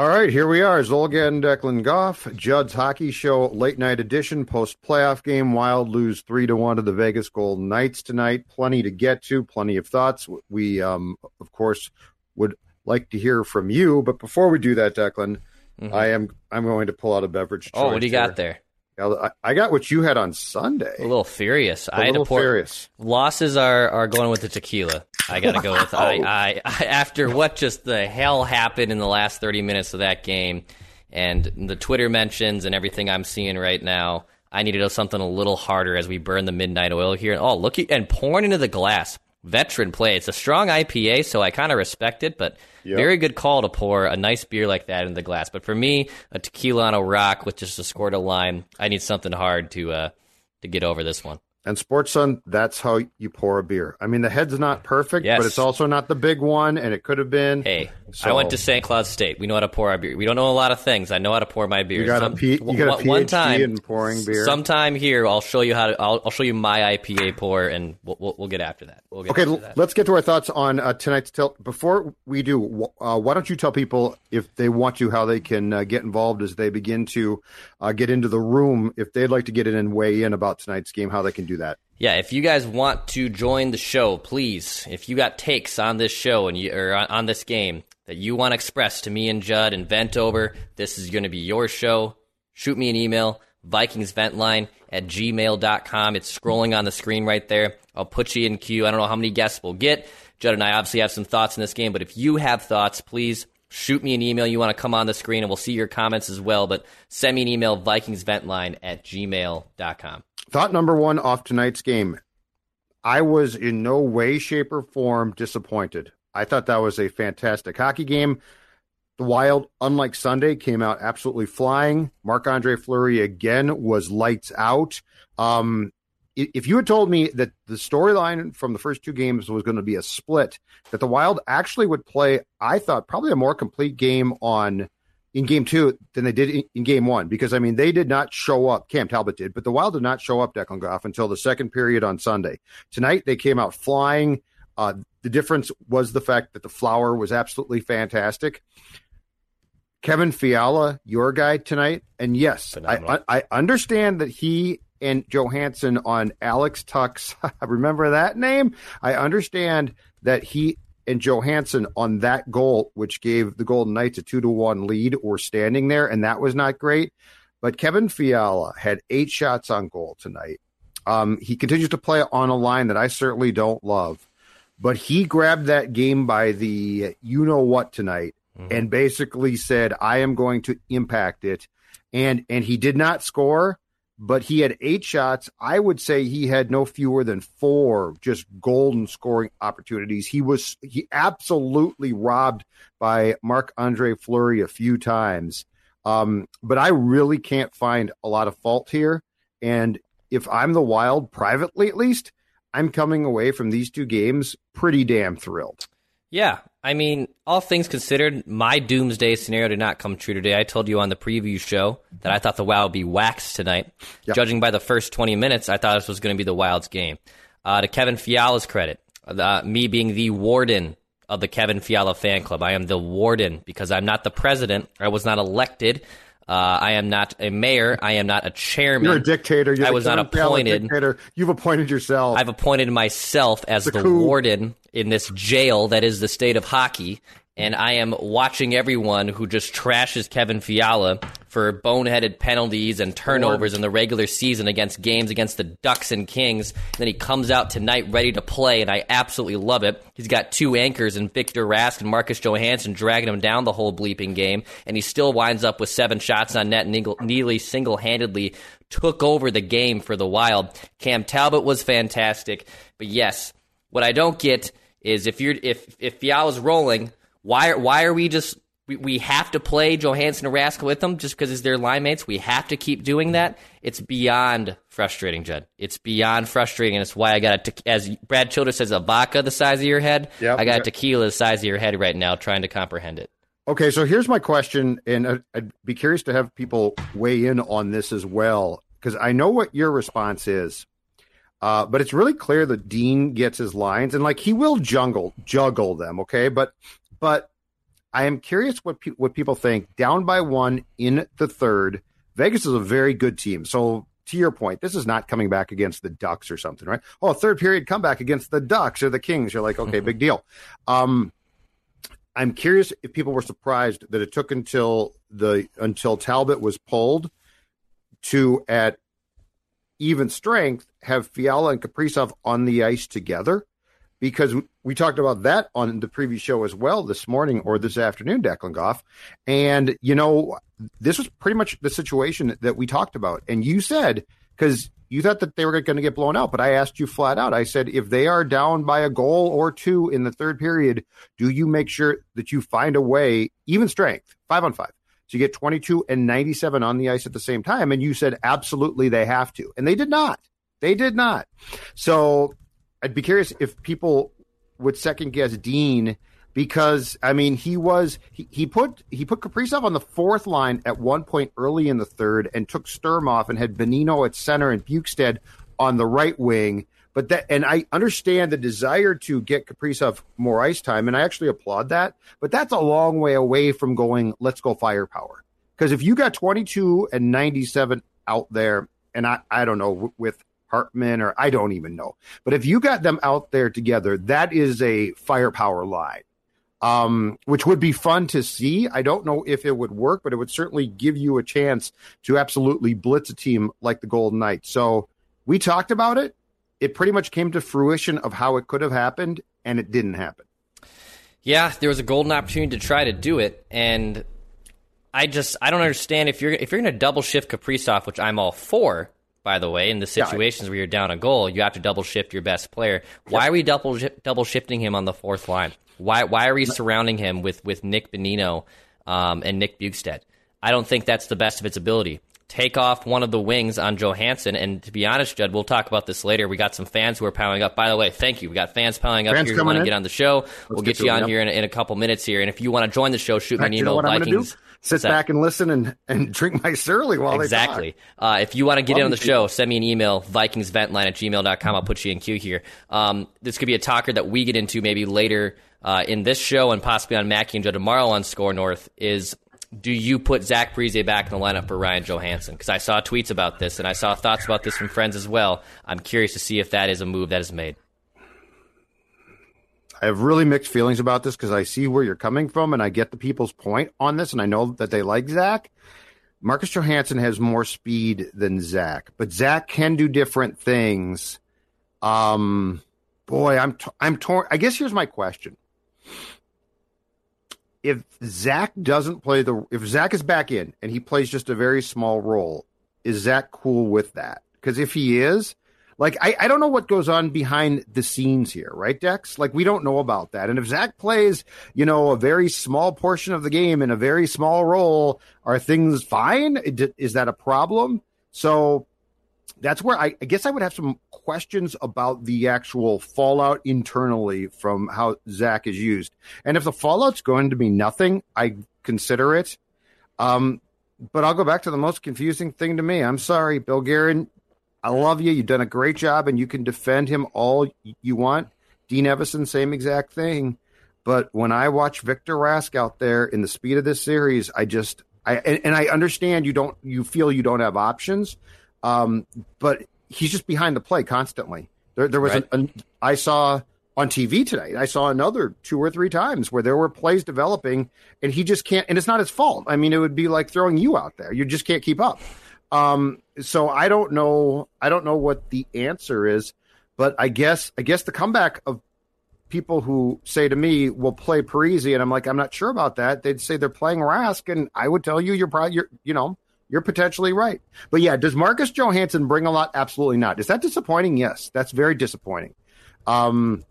All right, here we are. Zulgad and Declan Goff, Judd's Hockey Show, late night edition, post playoff game. Wild lose three to one to the Vegas Golden Knights tonight. Plenty to get to, plenty of thoughts. We, um, of course, would like to hear from you. But before we do that, Declan, mm-hmm. I am I'm going to pull out a beverage. Oh, what do you here. got there? I got what you had on Sunday. A little furious. A I little pour, furious. Losses are, are going with the tequila. I got to go with I, I, I. After what just the hell happened in the last thirty minutes of that game, and the Twitter mentions and everything I'm seeing right now, I need to do something a little harder as we burn the midnight oil here. Oh, look and pouring into the glass. Veteran play. It's a strong IPA, so I kind of respect it, but Yep. Very good call to pour a nice beer like that in the glass. But for me, a tequila on a rock with just a squirt of lime, I need something hard to uh, to get over this one. And Sports Sun, that's how you pour a beer. I mean, the head's not perfect, yes. but it's also not the big one, and it could have been. Hey, so. I went to St. Cloud State. We know how to pour our beer. We don't know a lot of things. I know how to pour my beer. You got Some, a, P, you got a PhD one time, in pouring beer. Sometime here, I'll show you how to. I'll, I'll show you my IPA pour, and we'll, we'll, we'll get after that. We'll get okay, after that. let's get to our thoughts on uh, tonight's tilt. Before we do, uh, why don't you tell people if they want to how they can uh, get involved as they begin to uh, get into the room, if they'd like to get in and weigh in about tonight's game, how they can do that yeah, if you guys want to join the show, please, if you got takes on this show and you, or on this game that you want to express to me and Judd and vent over, this is going to be your show. Shoot me an email, VikingsVentLine at gmail.com. It's scrolling on the screen right there. I'll put you in queue. I don't know how many guests we'll get. Judd and I obviously have some thoughts in this game, but if you have thoughts, please shoot me an email. You want to come on the screen and we'll see your comments as well. But send me an email, VikingsVentLine at gmail.com. Thought number one off tonight's game. I was in no way, shape, or form disappointed. I thought that was a fantastic hockey game. The Wild, unlike Sunday, came out absolutely flying. Marc Andre Fleury again was lights out. Um, if you had told me that the storyline from the first two games was going to be a split, that the Wild actually would play, I thought probably a more complete game on in game two than they did in, game one because I mean they did not show up. Cam Talbot did, but the Wild did not show up Declan Goff until the second period on Sunday. Tonight they came out flying. Uh, the difference was the fact that the flower was absolutely fantastic. Kevin Fiala, your guy tonight, and yes, I, I understand that he and Johansson on Alex Tuch's. remember that name? I understand that he and Johansson on that goal, which gave the Golden Knights a two to one lead, were standing there, and that was not great. But Kevin Fiala had eight shots on goal tonight. Um, he continues to play on a line that I certainly don't love, but he grabbed that game by the you know what tonight mm-hmm. and basically said, "I am going to impact it," and and he did not score but he had eight shots. I would say he had no fewer than four just golden scoring opportunities. He was he absolutely robbed by Marc Andre Fleury a few times. Um, but I really can't find a lot of fault here. And if I'm the Wild privately, at least, I'm coming away from these two games pretty damn thrilled. Yeah, I mean, all things considered, my doomsday scenario did not come true today. I told you on the preview show that I thought the Wild would be waxed tonight. Yep. Judging by the first 20 minutes, I thought this was going to be the Wild's game. Uh, to Kevin Fiala's credit, uh, me being the warden of the Kevin Fiala fan club, I am the warden because I'm not the president. I was not elected. Uh, I am not a mayor. I am not a chairman. You're a dictator. You're I was not appointed. Dictator. You've appointed yourself. I've appointed myself as the coup. warden in this jail that is the state of hockey, and I am watching everyone who just trashes Kevin Fiala for boneheaded penalties and turnovers in the regular season against games against the Ducks and Kings. And then he comes out tonight ready to play, and I absolutely love it. He's got two anchors in Victor Rask and Marcus Johansson dragging him down the whole bleeping game, and he still winds up with seven shots on net. And Neely single handedly took over the game for the Wild. Cam Talbot was fantastic, but yes, what I don't get is if you're if if Fiala's rolling why why are we just we, we have to play Johansson and Rask with them just because it's their line mates. We have to keep doing that. It's beyond frustrating, Judd. It's beyond frustrating, and it's why I got a te- as Brad Childress says, a vodka the size of your head. Yep, I got yep. a tequila the size of your head right now, trying to comprehend it. Okay, so here's my question, and I'd be curious to have people weigh in on this as well, because I know what your response is. Uh, but it's really clear that Dean gets his lines, and like he will jungle juggle them. Okay, but but I am curious what pe- what people think. Down by one in the third, Vegas is a very good team. So to your point, this is not coming back against the Ducks or something, right? Oh, third period comeback against the Ducks or the Kings. You're like, okay, big deal. Um, I'm curious if people were surprised that it took until the until Talbot was pulled to at even strength have Fiala and Kaprizov on the ice together because we talked about that on the previous show as well this morning or this afternoon, Declan Goff. And, you know, this was pretty much the situation that we talked about. And you said, because you thought that they were going to get blown out, but I asked you flat out. I said, if they are down by a goal or two in the third period, do you make sure that you find a way, even strength, five on five? So you get 22 and 97 on the ice at the same time. And you said, absolutely, they have to. And they did not. They did not. So I'd be curious if people would second guess Dean because I mean he was he, he put he put Kaprizov on the fourth line at one point early in the third and took Sturm off and had Bonino at center and Bjugstad on the right wing. But that and I understand the desire to get Kaprizov more ice time, and I actually applaud that. But that's a long way away from going, let's go firepower. Because if you got 22 and 97 out there, and I, I don't know, with Hartman, or I don't even know. But if you got them out there together, that is a firepower line, um, which would be fun to see. I don't know if it would work, but it would certainly give you a chance to absolutely blitz a team like the Golden Knights. So we talked about it. It pretty much came to fruition of how it could have happened, and it didn't happen. Yeah, there was a golden opportunity to try to do it, and I just I don't understand if you're if you're going to double shift Kaprizov, which I'm all for by the way, in the situations where you're down a goal, you have to double shift your best player. Why are we double double shifting him on the fourth line? Why why are we surrounding him with with Nick Bonino um, and Nick Bjugstad? I don't think that's the best of its ability. Take off one of the wings on Johansson, and to be honest, Judd, we'll talk about this later. We got some fans who are piling up. By the way, thank you. We got fans piling up fans here who want to get on the show. Let's we'll get, get you on here in, in, a couple minutes here, and if you want to join the show, shoot me an email. Vikings sit back and listen and, and drink my surly while they talk. exactly. Uh, if you want to get Love in on the show, send me an email, vikingsventline at gmail.com. I'll put you in queue here. Um, this could be a talker that we get into maybe later uh, in this show and possibly on Mackey and Joe tomorrow on Score North is do you put Zach Parise back in the lineup for Ryan Johansen? Because I saw tweets about this and I saw thoughts about this from friends as well. I'm curious to see if that is a move that is made. I have really mixed feelings about this because I see where you're coming from and I get the people's point on this, and I know that they like Zach. Marcus Johansson has more speed than Zach, but Zach can do different things. Um, boy, I'm t- I'm torn. I guess here's my question: If Zach doesn't play the, if Zach is back in and he plays just a very small role, is Zach cool with that? Because if he is, like, I, I don't know what goes on behind the scenes here, right, Dex? Like, we don't know about that. And if Zach plays, you know, a very small portion of the game in a very small role, are things fine? Is that a problem? So that's where I, I guess I would have some questions about the actual fallout internally from how Zach is used. And if the fallout's going to be nothing, I consider it. Um, but I'll go back to the most confusing thing to me. I'm sorry, Bill Guerin. I love you. You've done a great job, and you can defend him all you want. Dean Evason, same exact thing. But when I watch Victor Rask out there in the speed of this series, I just I and, and I understand you don't you feel you don't have options, um, but he's just behind the play constantly. There, there was right. an, an, I saw on TV today. I saw another two or three times where there were plays developing, and he just can't. And it's not his fault. I mean, it would be like throwing you out there. You just can't keep up. Um, so I don't know. I don't know what the answer is, but I guess I guess the comeback of people who say to me, "We'll play Parise," and I'm like, I'm not sure about that. They'd say they're playing Rask, and I would tell you, you're probably, you're, you know, you're potentially right. But yeah, does Marcus Johansson bring a lot? Absolutely not. Is that disappointing? Yes, that's very disappointing. Um,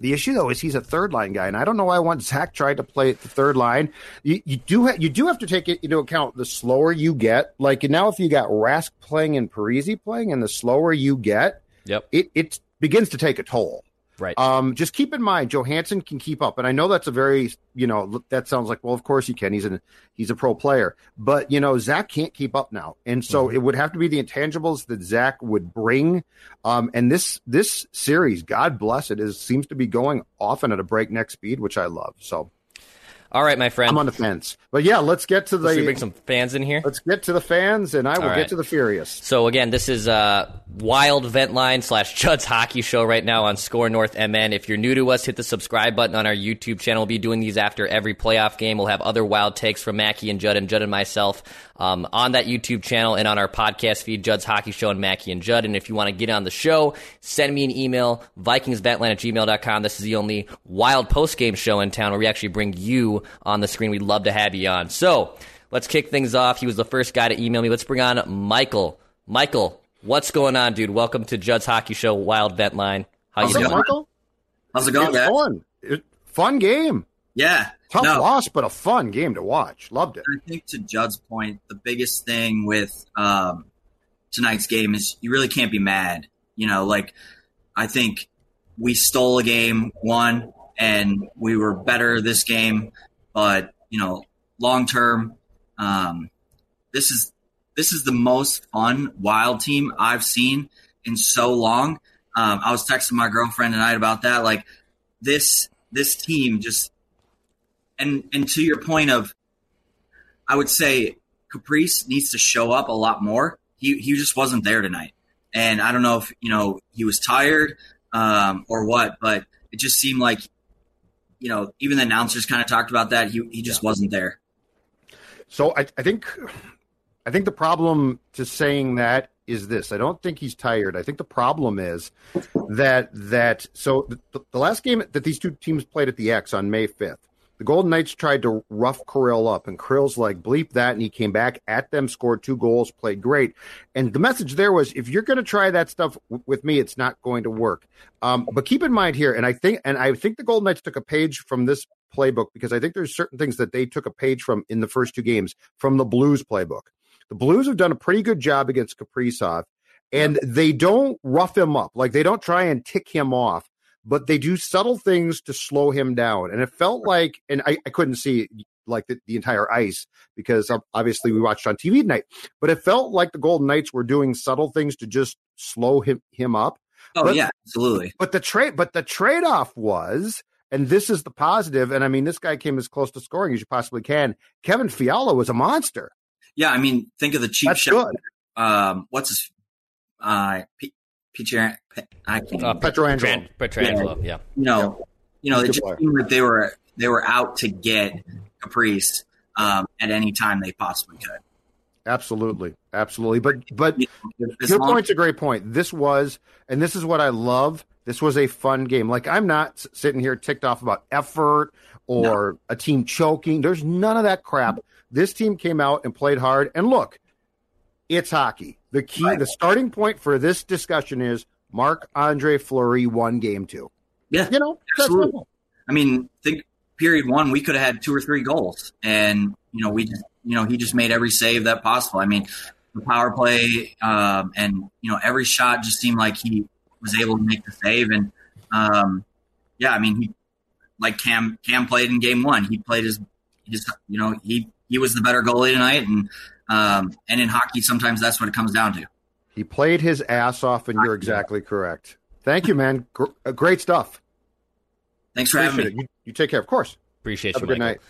The issue though is he's a third line guy, and I don't know why I want Zach tried to play at the third line. You, you do ha- you do have to take it into account the slower you get. Like now, if you got Rask playing and Parise playing, and the slower you get, yep, it it begins to take a toll. Right. Um, just keep in mind, Johansson can keep up, and I know that's a very, you know, that sounds like, well, of course he can. He's an he's a pro player, but you know, Zach can't keep up now, and so mm-hmm. it would have to be the intangibles that Zach would bring. Um, and this this series, God bless it, is seems to be going often at a breakneck speed, which I love. So all right, my friend. I'm on the fence. But yeah, let's get to the. Let's bring some fans in here. Let's get to the fans, and I will right. get to the Furious. So again, this is uh, Wild Vent Line slash Judd's Hockey Show right now on Score North MN. If you're new to us, hit the subscribe button on our YouTube channel. We'll be doing these after every playoff game. We'll have other wild takes from Mackey and Judd and Judd and myself um, on that YouTube channel and on our podcast feed, Judd's Hockey Show and Mackey and Judd. And if you want to get on the show, send me an email, VikingsVentLine at gmail.com. This is the only wild post game show in town where we actually bring you on the screen. We'd love to have you on. So let's kick things off. He was the first guy to email me. Let's bring on Michael. Michael, what's going on, dude? Welcome to Judd's Hockey Show Wild Vent Line. How How's you doing, Michael? How's it going, it's Fun. It, fun game. Yeah. Tough no. loss, but a fun game to watch. Loved it. I think to Judd's point, the biggest thing with um, tonight's game is you really can't be mad. You know, like I think we stole a game, won, and we were better this game. But you know, long term, um, this is this is the most fun wild team I've seen in so long. Um, I was texting my girlfriend tonight about that. Like this this team just and and to your point of, I would say Caprice needs to show up a lot more. He he just wasn't there tonight, and I don't know if you know he was tired um, or what, but it just seemed like you know even the announcers kind of talked about that. He he just wasn't there. So I, I think I think the problem to saying that is this. I don't think he's tired. I think the problem is that that so the, the last game that these two teams played at the X on May 5th, the Golden Knights tried to rough Kirill up, and Kirill's like, bleep that. And he came back at them, scored two goals, played great. And the message there was if you're going to try that stuff w- with me, it's not going to work. Um, but keep in mind here, and I think, and I think the Golden Knights took a page from this playbook because I think there's certain things that they took a page from in the first two games from the Blues playbook. The Blues have done a pretty good job against Kaprizov, and they don't rough him up. Like they don't try and tick him off but they do subtle things to slow him down. And it felt like, and I, I couldn't see like the, the, entire ice because obviously we watched on TV tonight, but it felt like the Golden Knights were doing subtle things to just slow him him up. Oh but, yeah, absolutely. But the trade, but the trade off was, and this is the positive. And I mean, this guy came as close to scoring as you possibly can. Kevin Fiala was a monster. Yeah, I mean, think of the cheap That's shot. Good. Um, what's his uh, Pietro, I can't. Uh, Pietrangelo. Pietrangelo. Yeah. You know, you know, it just seemed like they were they were out to get Caprice um, at any time they possibly could. Absolutely, absolutely. But but your point's a great point. This was, and this is what I love. This was a fun game. Like I'm not sitting here ticked off about effort or no. a team choking. There's none of that crap. This team came out and played hard. And look, it's hockey. The key, right. the starting point for this discussion is Marc Andre Fleury won game two. Yeah, you know, absolutely. I mean, think period one, we could have had two or three goals, and you know, we just, you know, he just made every save that possible. I mean, the power play, um, and you know, every shot just seemed like he was able to make the save, and um, yeah, I mean, he like Cam Cam played in game one. He played his his, you know, he he was the better goalie tonight, and um, and in hockey, sometimes that's what it comes down to. He played his ass off, and you're exactly correct. Thank you, man. Gr- uh, great stuff. Thanks for Appreciate having me. You, you, take care, of course. Appreciate Have you. a good night.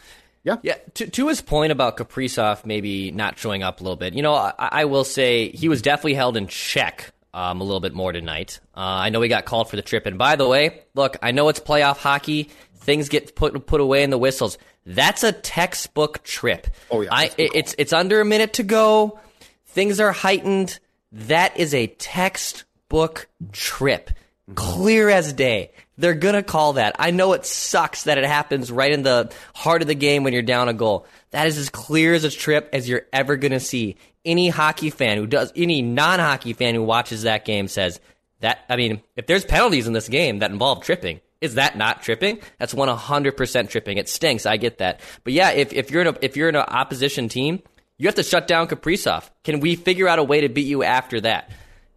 Yeah. Yeah. To, to his point about Kaprizov maybe not showing up a little bit, you know, I, I will say he was definitely held in check um, a little bit more tonight. Uh, I know he got called for the trip. And by the way, look, I know it's playoff hockey. Things get put put away in the whistles. That's a textbook trip. Oh yeah, I, it's it's under a minute to go. Things are heightened. That is a textbook trip, mm-hmm. clear as day. They're gonna call that. I know it sucks that it happens right in the heart of the game when you're down a goal. That is as clear as a trip as you're ever gonna see. Any hockey fan who does, any non-hockey fan who watches that game says that. I mean, if there's penalties in this game that involve tripping, Is that not tripping? That's 100% tripping. It stinks. I get that. But yeah, if, if you're in a, if you're in an opposition team, you have to shut down Kaprizov. Can we figure out a way to beat you after that?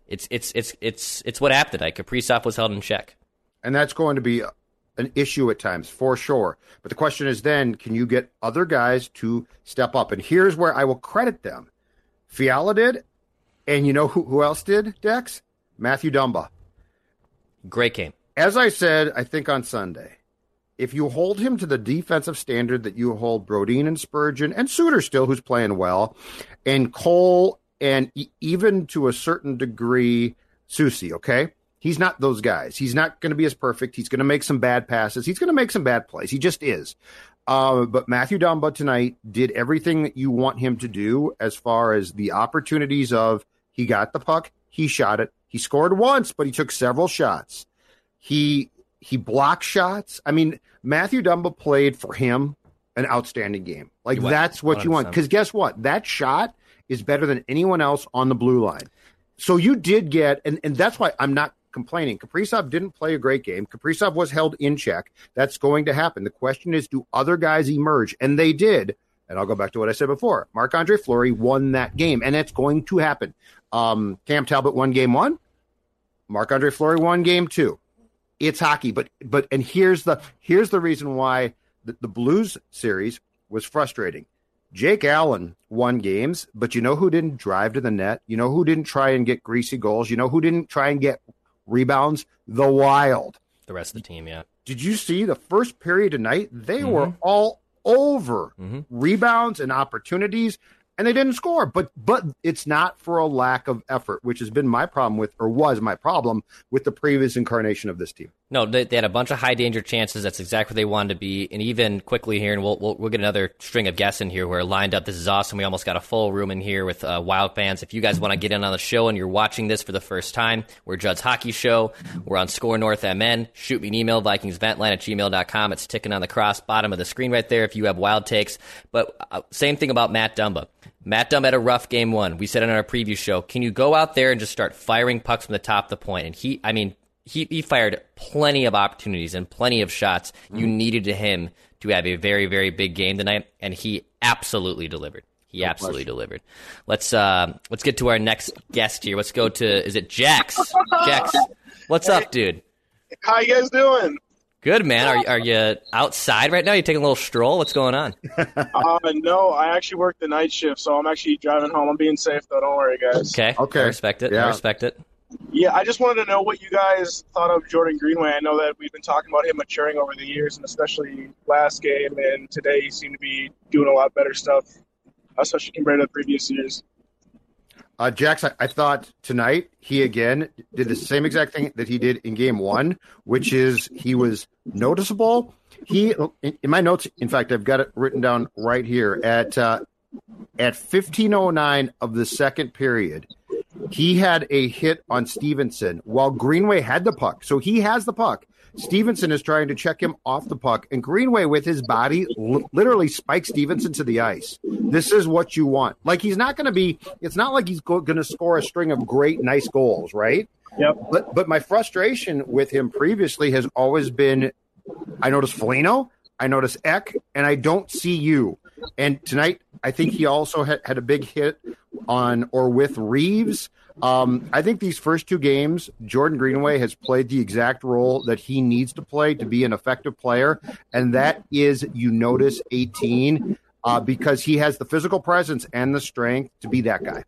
It's it's it's it's it's what happened tonight. Kaprizov was held in check, and that's going to be an issue at times for sure. But the question is then, can you get other guys to step up? And here's where I will credit them. Fiala did, and you know who, who else did, Dex? Matthew Dumba. Great game. As I said, I think on Sunday, if you hold him to the defensive standard that you hold Brodin and Spurgeon and Suter still, who's playing well, and Cole and even to a certain degree, Soucy, okay? He's not those guys. He's not going to be as perfect. He's going to make some bad passes. He's going to make some bad plays. He just is. Uh, but Matthew Dumba tonight did everything that you want him to do as far as the opportunities of he got the puck, he shot it, he scored once, but he took several shots. He he blocked shots. I mean, Matthew Dumba played for him an outstanding game. Like that's what 100%. you want. Because guess what? That shot is better than anyone else on the blue line. So you did get, and, and that's why I'm not complaining. Kaprizov didn't play a great game. Kaprizov was held in check. That's going to happen. The question is, do other guys emerge? And they did. And I'll go back to what I said before. Marc Andre Fleury won that game, and it's going to happen. Um, Cam Talbot won game one. Marc Andre Fleury won game two. It's hockey, but but and here's the here's the reason why the, the Blues series was frustrating. Jake Allen won games, but you know who didn't drive to the net? You know who didn't try and get greasy goals? You know who didn't try and get rebounds? The Wild. The rest of the team, yeah. Did you see the first period tonight? They mm-hmm. were all over mm-hmm. rebounds and opportunities and they didn't score. But but it's not for a lack of effort, which has been my problem with, or was my problem with the previous incarnation of this team. No, they, they had a bunch of high danger chances. That's exactly what they wanted to be. And even quickly here, and we'll, we'll, we'll get another string of guests in here. We're lined up. This is awesome. We almost got a full room in here with uh, Wild fans. If you guys want to get in on the show and you're watching this for the first time, we're Judd's Hockey Show. We're on Score North MN. Shoot me an email, VikingsVentline at gmail.com. It's ticking on the cross bottom of the screen right there if you have wild takes. But uh, same thing about Matt Dumba. Matt Dumba had a rough game one. We said it on our preview show. Can you go out there and just start firing pucks from the top of the point? And he, I mean, he, he fired plenty of opportunities and plenty of shots. Mm. You needed to him to have a very, very big game tonight, and he absolutely delivered. He no absolutely question. delivered. Let's uh, let's get to our next guest here. Let's go to is it Jax? Jax, what's hey, up, dude? How you guys doing? Good man. Are are you outside right now? You taking a little stroll? What's going on? uh, no, I actually work the night shift, so I'm actually driving home. I'm being safe though. Don't worry, guys. Okay. Okay. I respect it. Yeah. I respect it. Yeah, I just wanted to know what you guys thought of Jordan Greenway. I know that we've been talking about him maturing over the years, and especially last game and today, he seemed to be doing a lot better stuff, especially compared to the previous years. Uh, Jax, I, I, thought tonight he again did the same exact thing that he did in game one, which is he was noticeable. He, in, in my notes, in fact, I've got it written down right here at uh, at 1509 of the second period. He had a hit on Stephenson while Greenway had the puck. So he has the puck. Stephenson is trying to check him off the puck, and Greenway, with his body, l- literally spikes Stephenson to the ice. This is what you want. Like, he's not going to be, it's not like he's go- going to score a string of great, nice goals, right? Yep. But, but my frustration with him previously has always been I notice Foligno, I notice Ek, and I don't see you. And tonight, I think he also had, had a big hit on or with Reaves. Um, I think these first two games, Jordan Greenway has played the exact role that he needs to play to be an effective player, and that is you notice 18 uh, because he has the physical presence and the strength to be that guy.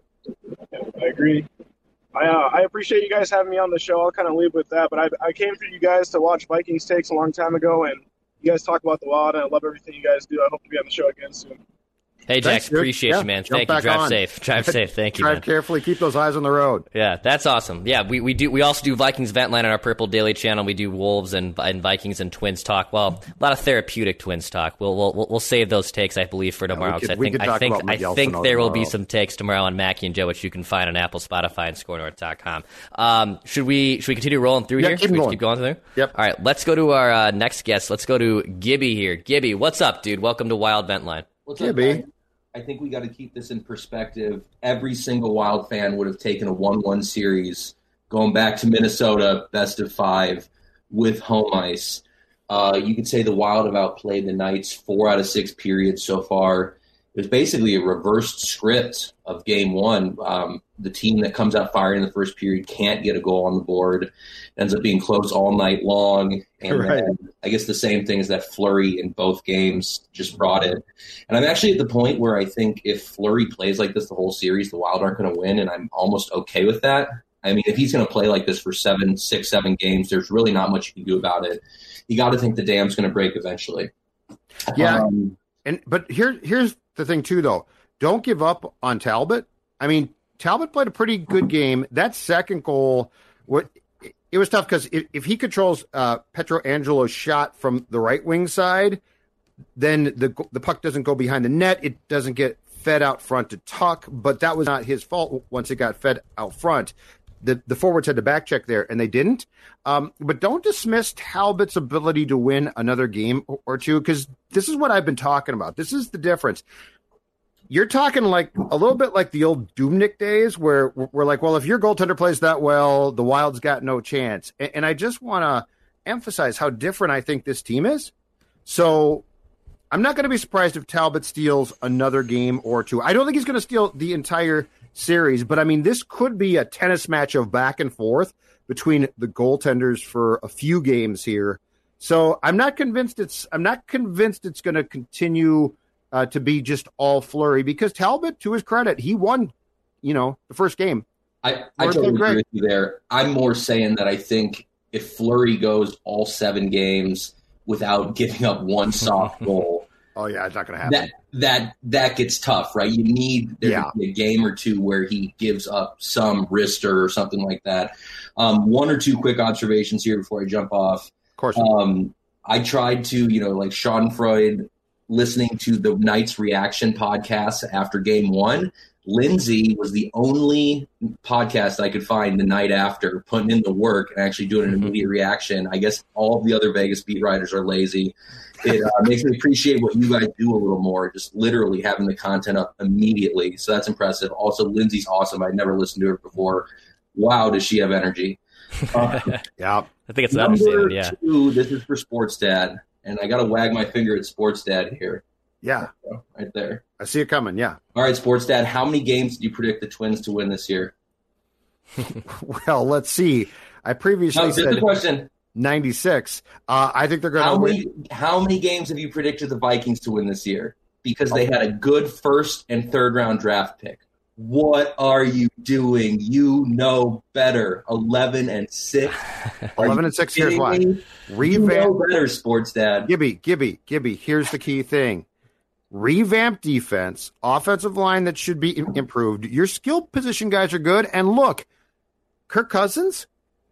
I agree. I, uh, I appreciate you guys having me on the show. I'll kind of leave with that, but I, I came for you guys to watch Vikings takes a long time ago, and you guys talk about the and I love everything you guys do. I hope to be on the show again soon. Hey, Jack, appreciate yeah, you, man. Thank you. Drive on. safe. Drive safe. Thank you. Drive man. carefully. Keep those eyes on the road. Yeah, that's awesome. Yeah, we, we do. We also do Vikings Vent Line on our Purple Daily channel. We do Wolves and, and Vikings and Twins talk. Well, a lot of therapeutic Twins talk. We'll we'll, we'll save those takes, I believe, for tomorrow. Yeah, we could, I think I think I think there tomorrow. will be some takes tomorrow on Mackey and Joe, which you can find on Apple, Spotify, and ScoreNorth.com. Um, should we should we continue rolling through yeah, here? Keep should going. we keep going through? Yep. All right, let's go to our uh, next guest. Let's go to Gibby here. Gibby, what's up, dude? Welcome to Wild Vent Line. What's up, I think we got to keep this in perspective. Every single Wild fan would have taken a 1 1 series going back to Minnesota, best of five with home ice. Uh, you could say the Wild have outplayed the Knights four out of six periods so far. It was basically a reversed script of game one. Um, the team that comes out firing in the first period can't get a goal on the board. Ends up being close all night long. And Right. I guess the same thing is that Fleury in both games just brought it. And I'm actually at the point where I think if Fleury plays like this the whole series, the Wild aren't going to win, and I'm almost okay with that. I mean, if he's going to play like this for seven, six, seven games, there's really not much you can do about it. You got to think the dam's going to break eventually. Yeah. Um, And but here here's the thing too though. Don't give up on Talbot. I mean, Talbot played a pretty good game. That second goal, what it was tough because if, if he controls uh, Pietrangelo's shot from the right wing side, then the the puck doesn't go behind the net. It doesn't get fed out front to Tuch, but that was not his fault. Once it got fed out front, the the forwards had to back check there, and they didn't. Um, but don't dismiss Talbot's ability to win another game or- two because this is what I've been talking about. This is the difference. You're talking like a little bit like the old Dubnyk days where we're like, well, if your goaltender plays that well, the Wild's got no chance. And, and I just want to emphasize how different I think this team is. So I'm not going to be surprised if Talbot steals another game or two. I don't think he's going to steal the entire series, but I mean, this could be a tennis match of back and forth between the goaltenders for a few games here. So I'm not convinced it's I'm not convinced it's going to continue uh, to be just all Fleury because Talbot, to his credit, he won, you know, the first game. I, I totally agree with you there. I'm more saying that I think if Fleury goes all seven games without giving up one soft goal, Oh yeah, it's not going to happen. that that that gets tough, right? You need there Yeah. to be a game or two where he gives up some wrister or something like that. Um, one or two quick observations here before I jump off. of course, Um, I tried to, you know, like Sean Freud listening to the Knights reaction podcast after game one. Lindsay was the only podcast I could find the night after putting in the work and actually doing an immediate reaction. I guess all the other Vegas beat writers are lazy. It uh, makes me appreciate what you guys do a little more, just literally having the content up immediately. So that's impressive. Also, Lindsay's awesome. I'd never listened to her before. Wow, does she have energy? Uh, yeah. I think it's Number understated. Yeah. two, this is for Sports Dad, and I got to wag my finger at Sports Dad here, Yeah, right there. I see it coming. Yeah. All right, Sports Dad, how many games do you predict the Twins to win this year? Well, let's see. I previously No, said the question: 96. Uh, I think they're going to win. how many games have you predicted the Vikings to win this year? Because they had a good first and third round draft pick. What are you doing? You know better. Eleven and six. 11 and 6. Here's why. me? You know better, Sports Dad. Gibby, Gibby, Gibby. Here's the key thing. Revamp defense, offensive line that should be improved. Your skill position guys are good. And look, Kirk Cousins,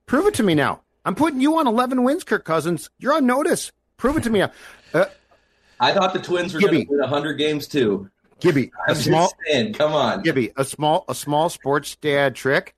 prove it to me now. I'm putting you on 11 wins, Kirk Cousins. You're on notice. Prove it to me now. Uh, I thought the Twins were going to win hundred games too. Gibby, a small, saying, come on. Gibby, a small a small sports dad trick.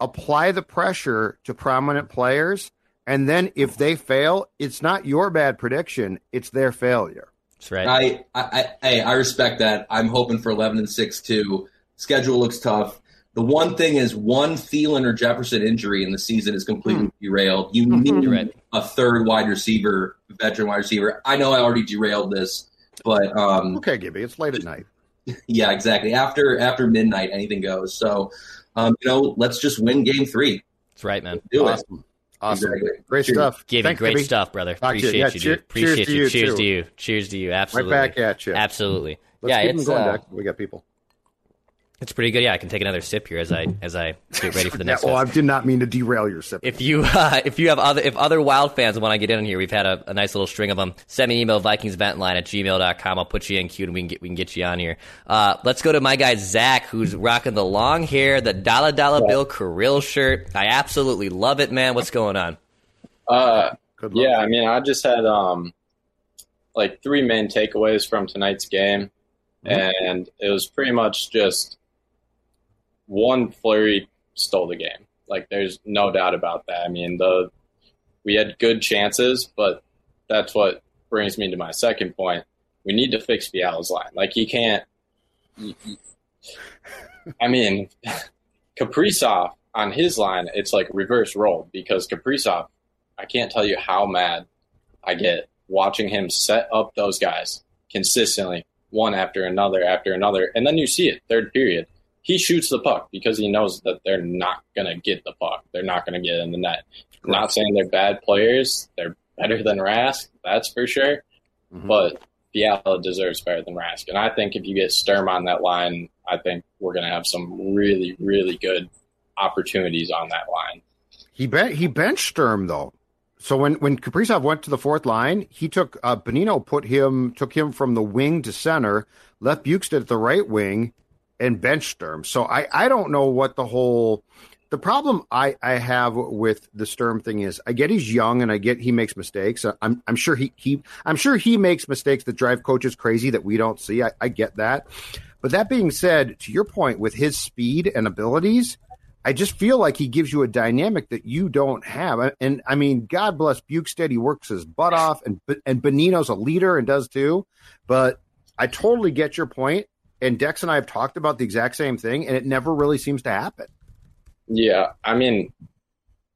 Apply the pressure to prominent players, and then if they fail, it's not your bad prediction; it's their failure. That's right. I, I, I, hey, I respect that. I'm hoping for 11 and 6 too. Schedule looks tough. The one thing is one Thielen or Jefferson injury in the season is completely derailed. You need You're right. a third wide receiver, veteran wide receiver. I know I already derailed this, but um, Okay, Gibby, it's late at night. yeah, exactly. After after midnight, anything goes. So, um, you know, let's just win game three. That's right, man. Do it. Awesome, awesome, Exactly. great Cheers. stuff. Gibby, Thanks, great Gibby. stuff, brother. Talk to you. Appreciate Yeah, you, cheer- dude. Appreciate cheers to you. you, Cheers too. to you. Cheers to you. Absolutely. Right back at you. Absolutely. Let's yeah, keep them it's going uh, back. We got people. It's pretty good. Yeah, I can take another sip here as I as I get ready for the Yeah, next well, one. I did not mean to derail your sip. If you uh, if you have other if other Wild fans want to get in here, we've had a, a nice little string of them. Send me an email vikingsventline at gmail.com. I'll put you in queue and we can get we can get you on here. Uh, let's go to my guy Zach, who's rocking the long hair, the dollar dollar bill Kirill shirt. I absolutely love it, man. What's going on? Uh, Good yeah, I mean, I just had um, like three main takeaways from tonight's game, and it was pretty much just one Fleury stole the game. Like, there's no doubt about that. I mean, the we had good chances, but that's what brings me to my second point. We need to fix Fiala's line. Like, he can't. I mean, Kaprizov on his line, it's like reverse role because Kaprizov I can't tell you how mad I get watching him set up those guys consistently, one after another after another, and then you see it third period. He shoots the puck because he knows that they're not going to get the puck. They're not going to get in the net. Not saying they're bad players. They're better than Rask, that's for sure. Mm-hmm. But Fiala deserves better than Rask. And I think if you get Sturm on that line, I think we're going to have some really, really good opportunities on that line. He ben- he benched Sturm though. So when when Kaprizov went to the fourth line, he took uh, Bonino put him took him from the wing to center, left Bjugstad at the right wing, and bench Sturm. So I I don't know what the whole the problem I, I have with the Sturm thing is I get he's young and I get he makes mistakes. I'm I'm sure he, he I'm sure he makes mistakes that drive coaches crazy that we don't see. I, I get that. But that being said, to your point, with his speed and abilities, I just feel like he gives you a dynamic that you don't have. And I mean, God bless Bjugstad. He works his butt off, and and Bonino's a leader and does too. But I totally get your point. And Dex and I have talked about the exact same thing, and it never really seems to happen. Yeah, I mean,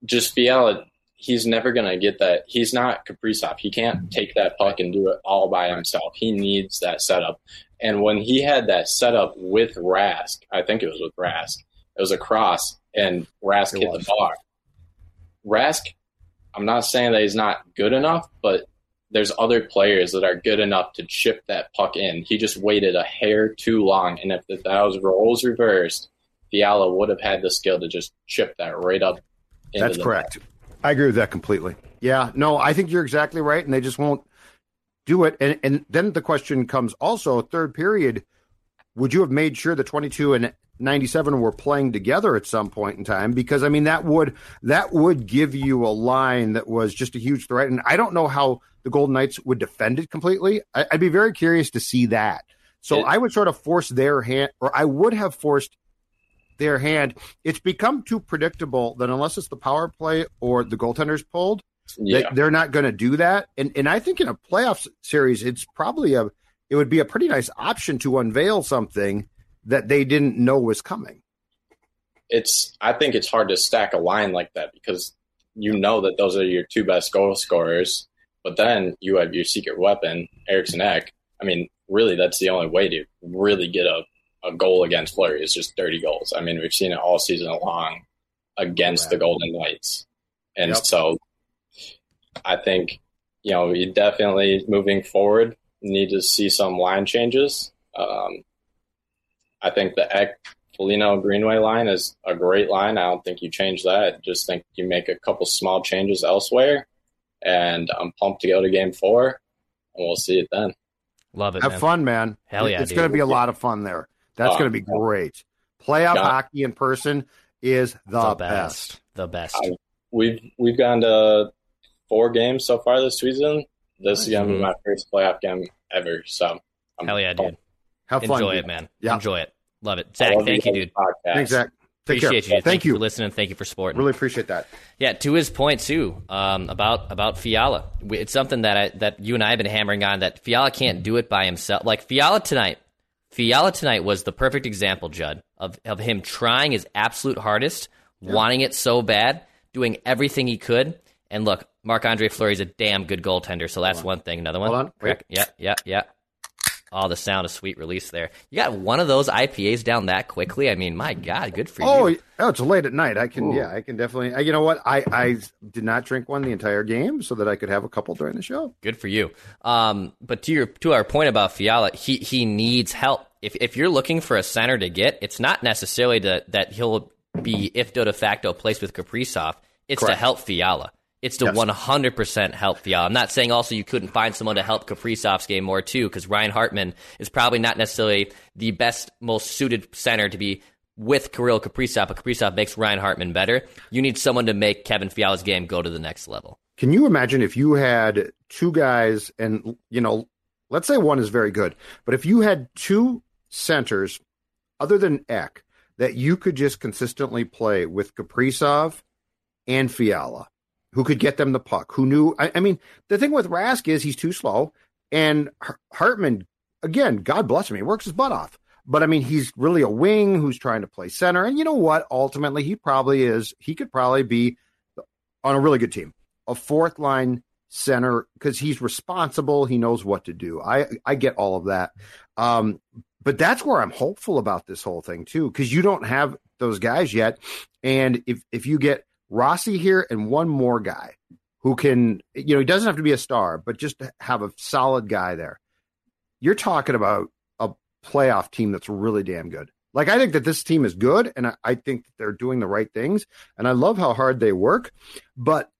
just Fiala, he's never going to get that. He's not Kaprizov. He can't take that puck and do it all by himself. He needs that setup. And when he had that setup with Rask, I think it was with Rask, it was a cross, and Rask it hit was. the bar. Rask, I'm not saying that he's not good enough, but there's other players that are good enough to chip that puck in. He just waited a hair too long, and if that was roles reversed, Fiala would have had the skill to just chip that right up. That's correct. Net. I agree with that completely. Yeah, no, I think you're exactly right, and they just won't do it. And and then the question comes also third period. Would you have made sure the 22 and 97 were playing together at some point in time? Because I mean that would that would give you a line that was just a huge threat. And I don't know how the Golden Knights would defend it completely. I, would be very curious to see that. So it, I would sort of force their hand, or I would have forced their hand. It's become too predictable that unless it's the power play or the goaltender's pulled, yeah. they, are not going to do that. And and I think in a playoff series, it's probably a it would be a pretty nice option to unveil something that they didn't know was coming. It's I think it's hard to stack a line like that because you know that those are your two best goal scorers, but then you have your secret weapon, Eriksson Ek. I mean, really, that's the only way to really get a a goal against Fleury is just dirty goals. I mean, we've seen it all season long against the Golden Knights. And yep. so I think, you know, we definitely moving forward need to see some line changes. Um, I think the Ek Foligno Greenway line is a great line. I don't think you change that. I just think you make a couple small changes elsewhere. And I'm pumped to go to game four, and we'll see it then. Love it. Have man. fun, man. Hell yeah. It's going to be a lot of fun there. That's oh, going to be great. Playoff got, hockey in person is the, the best. best. The best. I, we've we've gone to four games so far this season. This is going to be my first playoff game ever. So I'm Hell yeah, dude. Have fun. Enjoy dude. it, man. Yeah. Enjoy it. Love it. Zach, thank you, dude. Podcast. Thanks, Zach. Take appreciate care. you. Thank, Thank you for listening. Thank you for supporting. Really appreciate that. Yeah, to his point too um, about about Fiala. It's something that I, that you and I have been hammering on that Fiala can't do it by himself. Like Fiala tonight, Fiala tonight was the perfect example, Judd, of, of him trying his absolute hardest, yeah. wanting it so bad, doing everything he could. And look, Marc Andre Fleury is a damn good goaltender, so that's on. one thing. Another one. Hold on. Yeah, yeah, yeah. Oh, the sound of sweet release there. You got one of those IPAs down that quickly. I mean, my God, good for oh, you. Oh, it's late at night. I can, Ooh. yeah, I can definitely. You know what? I I did not drink one the entire game so that I could have a couple during the show. Good for you. Um, but to your to our point about Fiala, he he needs help. If if you're looking for a center to get, it's not necessarily to, that he'll be if de facto placed with Kaprizov. It's Correct. to help Fiala. It's to yes. 100% help Fiala. I'm not saying also you couldn't find someone to help Kaprizov's game more too, because Ryan Hartman is probably not necessarily the best, most suited center to be with Kirill Kaprizov, but Kaprizov makes Ryan Hartman better. You need someone to make Kevin Fiala's game go to the next level. Can you imagine if you had two guys, and you know, let's say one is very good, but if you had two centers other than Ek that you could just consistently play with Kaprizov and Fiala who could get them the puck, who knew. I, I mean, the thing with Rask is he's too slow, and Hartman, again, God bless him, he works his butt off. But I mean, he's really a wing who's trying to play center, and you know what? Ultimately, he probably is. He could probably be on a really good team, a fourth line center because he's responsible. He knows what to do. I I get all of that. Um, but that's where I'm hopeful about this whole thing too, because you don't have those guys yet. And if if you get Rossi here and one more guy who can, you know, he doesn't have to be a star, but just have a solid guy there, you're talking about a playoff team that's really damn good. Like I think that this team is good, and I, I think they're doing the right things, and I love how hard they work. But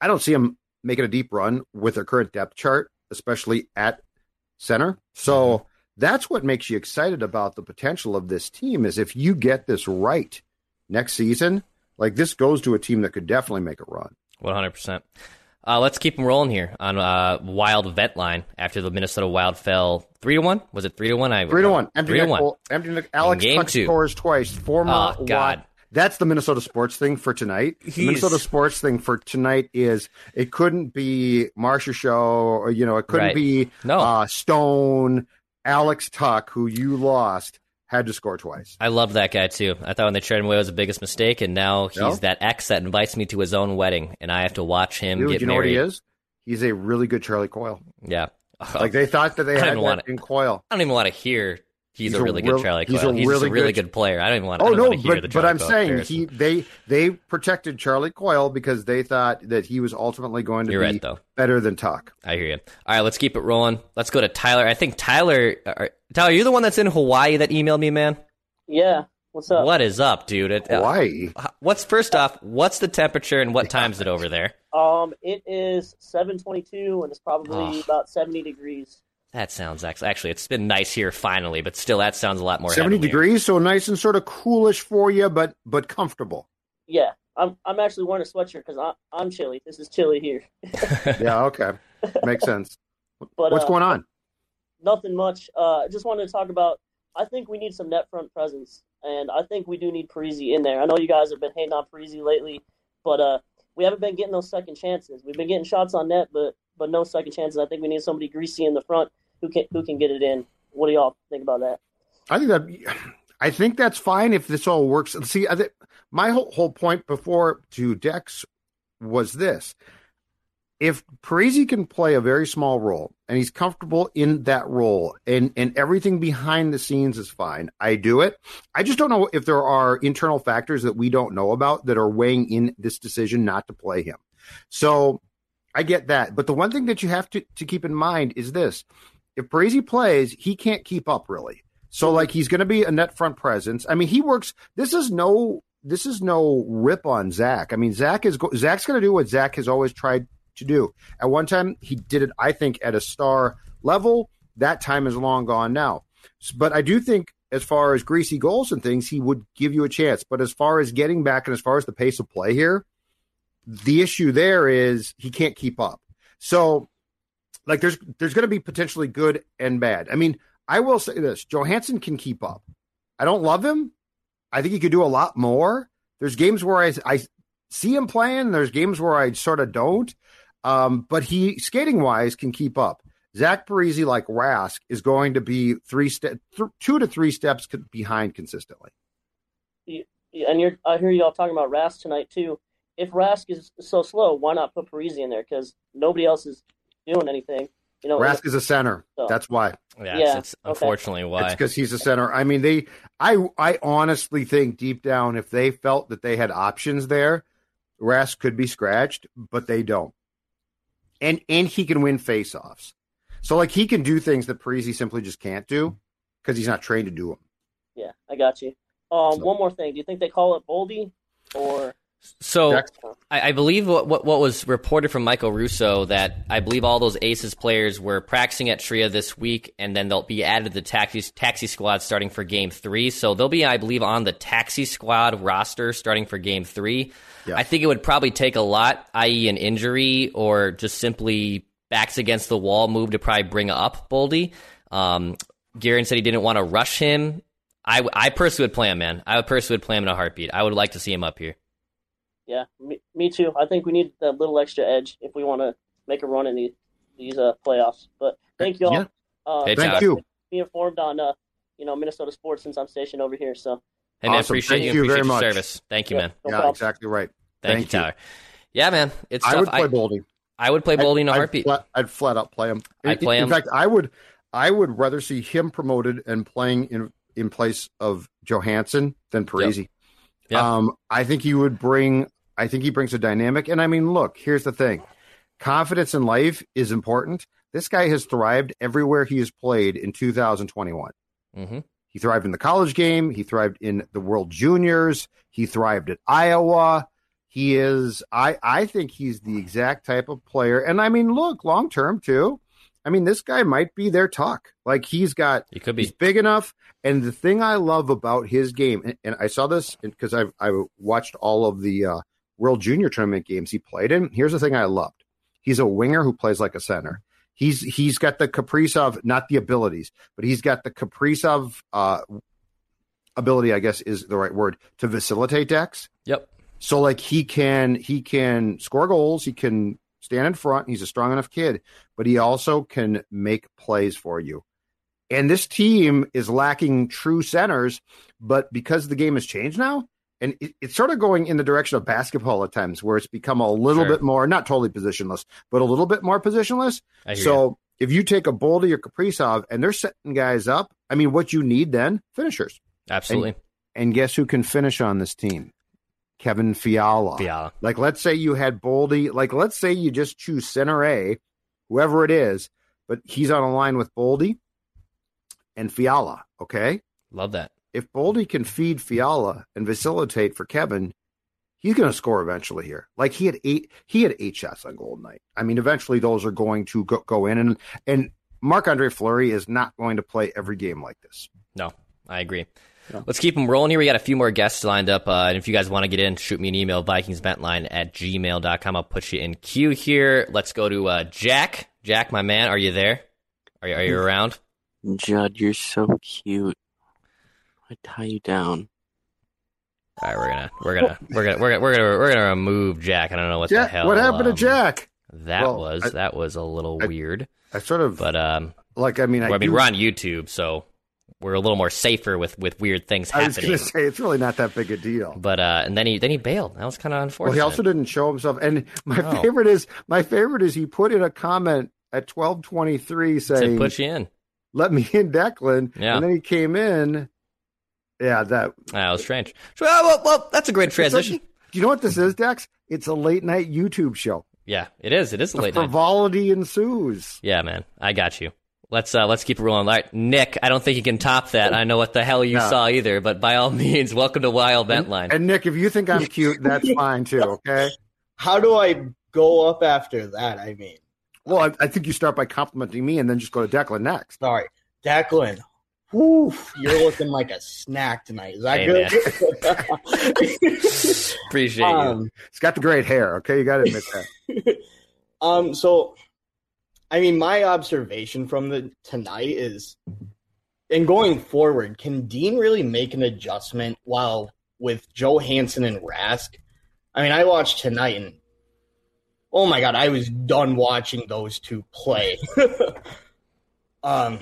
I don't see them making a deep run with their current depth chart, especially at center. So mm-hmm. that's what makes you excited about the potential of this team. Is if you get this right next season, like this goes to a team that could definitely make a run. One hundred percent. Uh, let's keep them rolling here on uh, Wild Vent Line after the Minnesota Wild fell three to one. Was it three to one? I three to one. Empty three to one. Empty Alex game Tuch two. scores twice. Former oh, God. Wild. That's the Minnesota sports thing for tonight. He's... The Minnesota sports thing for tonight is it couldn't be Marcia Show or you know it couldn't right. be no. uh, Stone, Alex Tuch, who you lost had to score twice. I love that guy too. I thought when they traded him away was the biggest mistake, and now he's no. that ex that invites me to his own wedding, and I have to watch him Dude, get you know married. what he is? He's a really good Charlie Coyle. Yeah, like they thought that they had that in Coyle. I don't even want to hear He's, he's, a really a good Charlie Coyle. He's a he's really, a really good, good, player. I don't even want. To hear the. Oh no, but but I'm Coyle saying comparison. he they they protected Charlie Coyle because they thought that he was ultimately going to You're be right, though. better than Tuch. I hear you. All right, let's keep it rolling. Let's go to Tyler. I think Tyler. Uh, Tyler, you're the one that's in Hawaii that emailed me, man. Yeah. What's up? What is up, dude? It, uh, Hawaii. What's first off? What's the temperature and what time is it over there? Um, it is 7:22 and it's probably Oh. about 70 degrees. That sounds actually, actually, it's been nice here finally, but still, that sounds a lot more. Seventy heavenly. degrees, so nice and sort of coolish for you, but but comfortable. Yeah, I'm I'm actually wearing a sweatshirt because I'm I'm chilly. This is chilly here. yeah, okay, makes sense. But what's uh, going on? Nothing much. Uh, I just wanted to talk about. I think we need some net front presence, and I think we do need Parise in there. I know you guys have been hating on Parise lately, but uh, we haven't been getting those second chances. We've been getting shots on net, but but no second chances. I think we need somebody greasy in the front who can who can get it in. What do y'all think about that? I think that I think that's fine if this all works. See, I my whole whole point before to Dex was this: if Parise can play a very small role and he's comfortable in that role, and and everything behind the scenes is fine, I do it. I just don't know if there are internal factors that we don't know about that are weighing in this decision not to play him. So I get that, but the one thing that you have to to keep in mind is this: if Parise plays, he can't keep up really. So like he's going to be a net front presence. I mean, he works. This is no this is no rip on Zach. I mean, Zach is Zach's going to do what Zach has always tried to do. At one time, he did it. I think at a star level. That time is long gone now. But I do think, as far as greasy goals and things, he would give you a chance. But as far as getting back and as far as the pace of play here, the issue there is he can't keep up. So like there's there's going to be potentially good and bad. I mean, I will say this: Johansson can keep up. I don't love him. I think he could do a lot more. There's games where I I see him playing. There's games where I sort of don't. Um, but he skating wise can keep up. Zach Parise, like Rask, is going to be three step, th- two to three steps behind consistently. And you're, I hear y'all talking about Rask tonight too. If Rask is so slow, why not put Parise in there? Because nobody else is doing anything. You know, Rask is a center. So. That's why. Yeah, yeah it's, unfortunately okay. why. It's because he's a center. I mean, they. I I honestly think deep down, if they felt that they had options there, Rask could be scratched, but they don't. And and he can win faceoffs. So like he can do things that Parise simply just can't do because he's not trained to do them. Yeah, I got you. Um, so. one more thing. Do you think they call it Boldy or? So I, I, believe what, what, what was reported from Michael Russo that I believe all those Aces players were practicing at Tria this week, and then they'll be added to the taxi taxi squad starting for Game Three. So they'll be, I believe, on the taxi squad roster starting for Game Three. Yeah. I think it would probably take a lot, i.e., an injury or just simply backs against the wall move to probably bring up Boldy. Um, Guerin said he didn't want to rush him. I, I personally would play him, man. I would personally would play him in a heartbeat. I would like to see him up here. Yeah, me, me too. I think we need that little extra edge if we want to make a run in these these uh, playoffs. But thank y'all. Yeah. Uh, hey, thank you. Be informed on uh, you know Minnesota sports since I'm stationed over here. So. and man, awesome. appreciate thank you, you appreciate very your much. service. Thank you, yeah, man. No yeah, problem. exactly right. Thank, Thank you, Tyler. Yeah, man. It's I tough. would play Boldy. I would play Boldy in a I'd heartbeat. flat, I'd flat out play him. I'd In- play in, fact, I would I would rather see him promoted and playing in in place of Johansson than Parise. Yep. Um, I think he would bring. I think he brings a dynamic. And I mean, look, here's the thing: confidence in life is important. This guy has thrived everywhere he has played in 2021. hmm He thrived in the college game. He thrived in the World Juniors. He thrived at Iowa. He is. I. I think he's the exact type of player. And I mean, look, long term too. I mean, this guy might be their talk. Like he's got. He could be. He's big enough. And the thing I love about his game, and, and I saw this because I've I watched all of the uh, World Junior Tournament games he played in. Here's the thing I loved. He's a winger who plays like a center. He's he's got the Kaprizov not the abilities, but he's got the Kaprizov uh, ability. I guess is the right word to facilitate decks. Yep. So like he can he can score goals, he can stand in front, he's a strong enough kid, but he also can make plays for you. And this team is lacking true centers, but because the game has changed now, and it, it's sort of going in the direction of basketball at times, where it's become a little Sure. bit more, not totally positionless, but a little bit more positionless. Hear you. So if you take a Boldy or Kaprizov and they're setting guys up, I mean, what you need then finishers. Absolutely. And guess who can finish on this team? Kevin Fiala. Fiala. Like, let's say you had Boldy. Like, let's say you just choose center A, whoever it is, but he's on a line with Boldy and Fiala. Okay. Love that. If Boldy can feed Fiala and facilitate for Kevin, he's going to score eventually here. Like he had eight, he had eight shots on Golden night. I mean, eventually those are going to go, go in, and and Marc Andre Fleury is not going to play every game like this. No, I agree. Yeah. Let's keep them rolling here. We got a few more guests lined up. Uh, and if you guys want to get in, shoot me an email, vikingsventline at gmail.com. I'll put you in queue here. Let's go to uh, Jack. Jack, my man, are you there? Are you, are you around? Judd, you're so cute. I tie you down. All right, we're gonna we're gonna we're gonna we're gonna we're gonna we're gonna remove Jack. I don't know what the hell. what happened to um, Jack? That Well, was I- that was a little I- weird. I sort of But um, like. I mean, I, well, I mean, do- we're on YouTube, so we're a little more safer with with weird things I was happening. going to say it's really not that big a deal. But uh, and then he then he bailed. That was kind of unfortunate. Well, he also didn't show himself. And my No. favorite is my favorite is he put in a comment at twelve twenty three to saying, push you in. "Let me in, Declan." Yeah. And then he came in. Yeah, that. That was strange. So, well, well, well, that's a great transition. Do you know what this is, Dex? It's a late night YouTube show. Yeah, it is. It is a The late night. frivolity ensues. Yeah, man, I got you. Let's uh, let's keep it rolling. All right, Nick, I don't think you can top that. I know what the hell you No. saw either, but by all means, welcome to Wild Vent Line. And Nick, if you think I'm cute, that's fine too. Okay. How do I go up after that? I mean, Well, I, I think you start by complimenting me and then just go to Declan next. sorry, Declan. Whew, you're looking like a snack tonight. Is that Hey, good? Appreciate you. um, He's got the great hair. Okay, you got to admit that. um, so, I mean, my observation from the tonight is, and going forward, can Dean really make an adjustment while with Johansson and Rask? I mean, I watched tonight and oh my god, I was done watching those two play. um,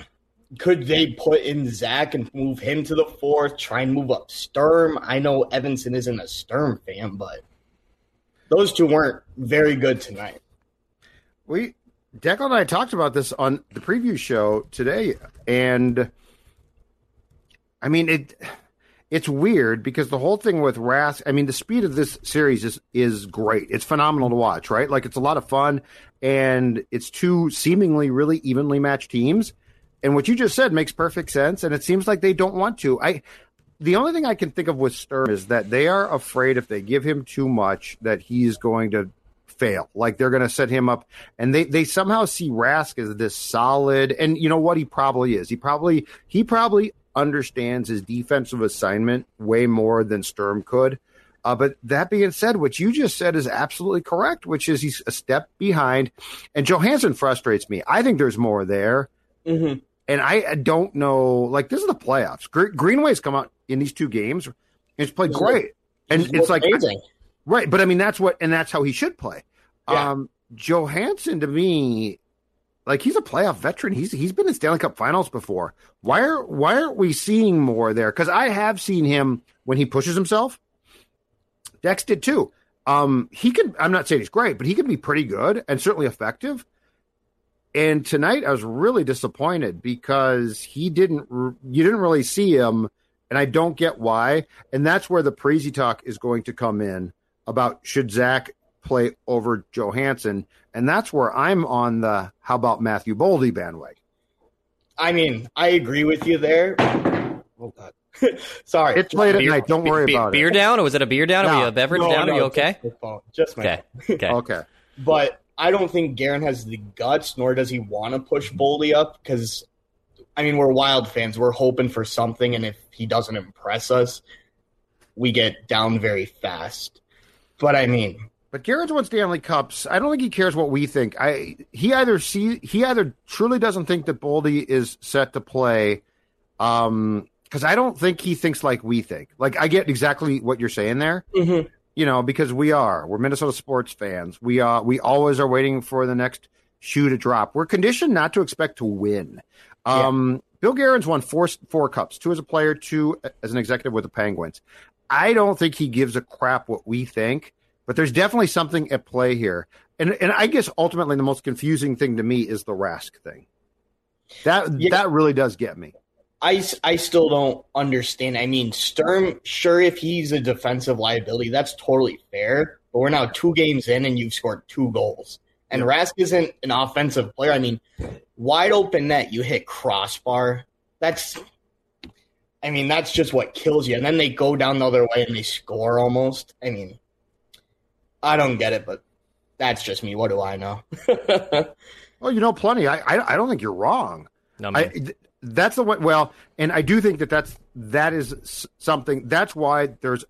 could they put in Zach and move him to the fourth? Try and move up Sturm. I know Evason isn't a Sturm fan, but those two weren't very good tonight. We Declan and I talked about this on the preview show today, and I mean it. It's weird because the whole thing with Rask. I mean, the speed of this series is is great. It's phenomenal to watch, right? Like it's a lot of fun, and it's two seemingly really evenly matched teams. And what you just said makes perfect sense, and it seems like they don't want to. I the only thing I can think of with Sturm is that they are afraid if they give him too much that he's going to fail. Like they're going to set him up, and they they somehow see Rask as this solid. And you know what? He probably is. He probably he probably understands his defensive assignment way more than Sturm could. Uh, but that being said, what you just said is absolutely correct, which is he's a step behind. And Johansson frustrates me. I think there's more there. Mm-hmm. And I I don't know, like, this is the playoffs. Gre- Greenway's come out in these two games and he's played He's great. And it's like, amazing. right. But I mean, that's what, and that's how he should play. Yeah. Um, Johansson to me, like he's a playoff veteran. He's he's been in Stanley Cup Finals before. Why are why aren't we seeing more there? Because I have seen him when he pushes himself. Dex did too. Um, he could. I'm not saying he's great, but he could be pretty good and certainly effective. And tonight, I was really disappointed because he didn't. You didn't really see him, and I don't get why. And that's where the Parise talk is going to come in about should Zach play over Johansson, and that's where I'm on the how about Matthew Boldy bandwagon. I mean, I agree with you there. Oh God. Sorry. It's late at night. Don't worry beer, about beer it. Beer down, or was it a beer down? No. Are you a beverage No, down? no, Are you okay? Just my. Just my Okay. Okay. Okay. But I don't think Guerin has the guts, nor does he want to push Boldy up because, I mean, we're Wild fans. We're hoping for something, and if he doesn't impress us, we get down very fast. But I mean, But Guerin's won Stanley Cups. I don't think he cares what we think. I he either see he either truly doesn't think that Boldy is set to play, um, because I don't think he thinks like we think. Like I get exactly what you're saying there. Mhm. You know, because we are we're Minnesota sports fans. We are we always are waiting for the next shoe to drop. We're conditioned not to expect to win. Um, Bill Guerin's won four four cups, two as a player, two as an executive with the Penguins. I don't think he gives a crap what we think, but there's definitely something at play here. And and I guess ultimately the most confusing thing to me is the Rask thing. That Yeah. that really does get me. I, s- I still don't understand. I mean, Sturm, sure, if he's a defensive liability, that's totally fair. But we're now two games in and you've scored two goals. And Rask isn't an offensive player. I mean, wide open net, you hit crossbar. That's, I mean, that's just what kills you. And then they go down the other way and they score almost. I mean, I don't get it, but that's just me. What do I know? Well, you know plenty. I I, I don't think you're wrong. No, I, th- that's the way. Well, and I do think that that's that is something. That's why there's,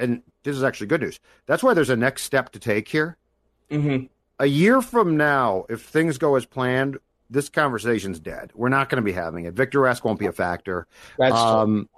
and this is actually good news. That's why there's a next step to take here. Mhm. A year from now, if things go as planned, this conversation's dead. We're not going to be having it. Victor Rask won't be a factor. That's true. um,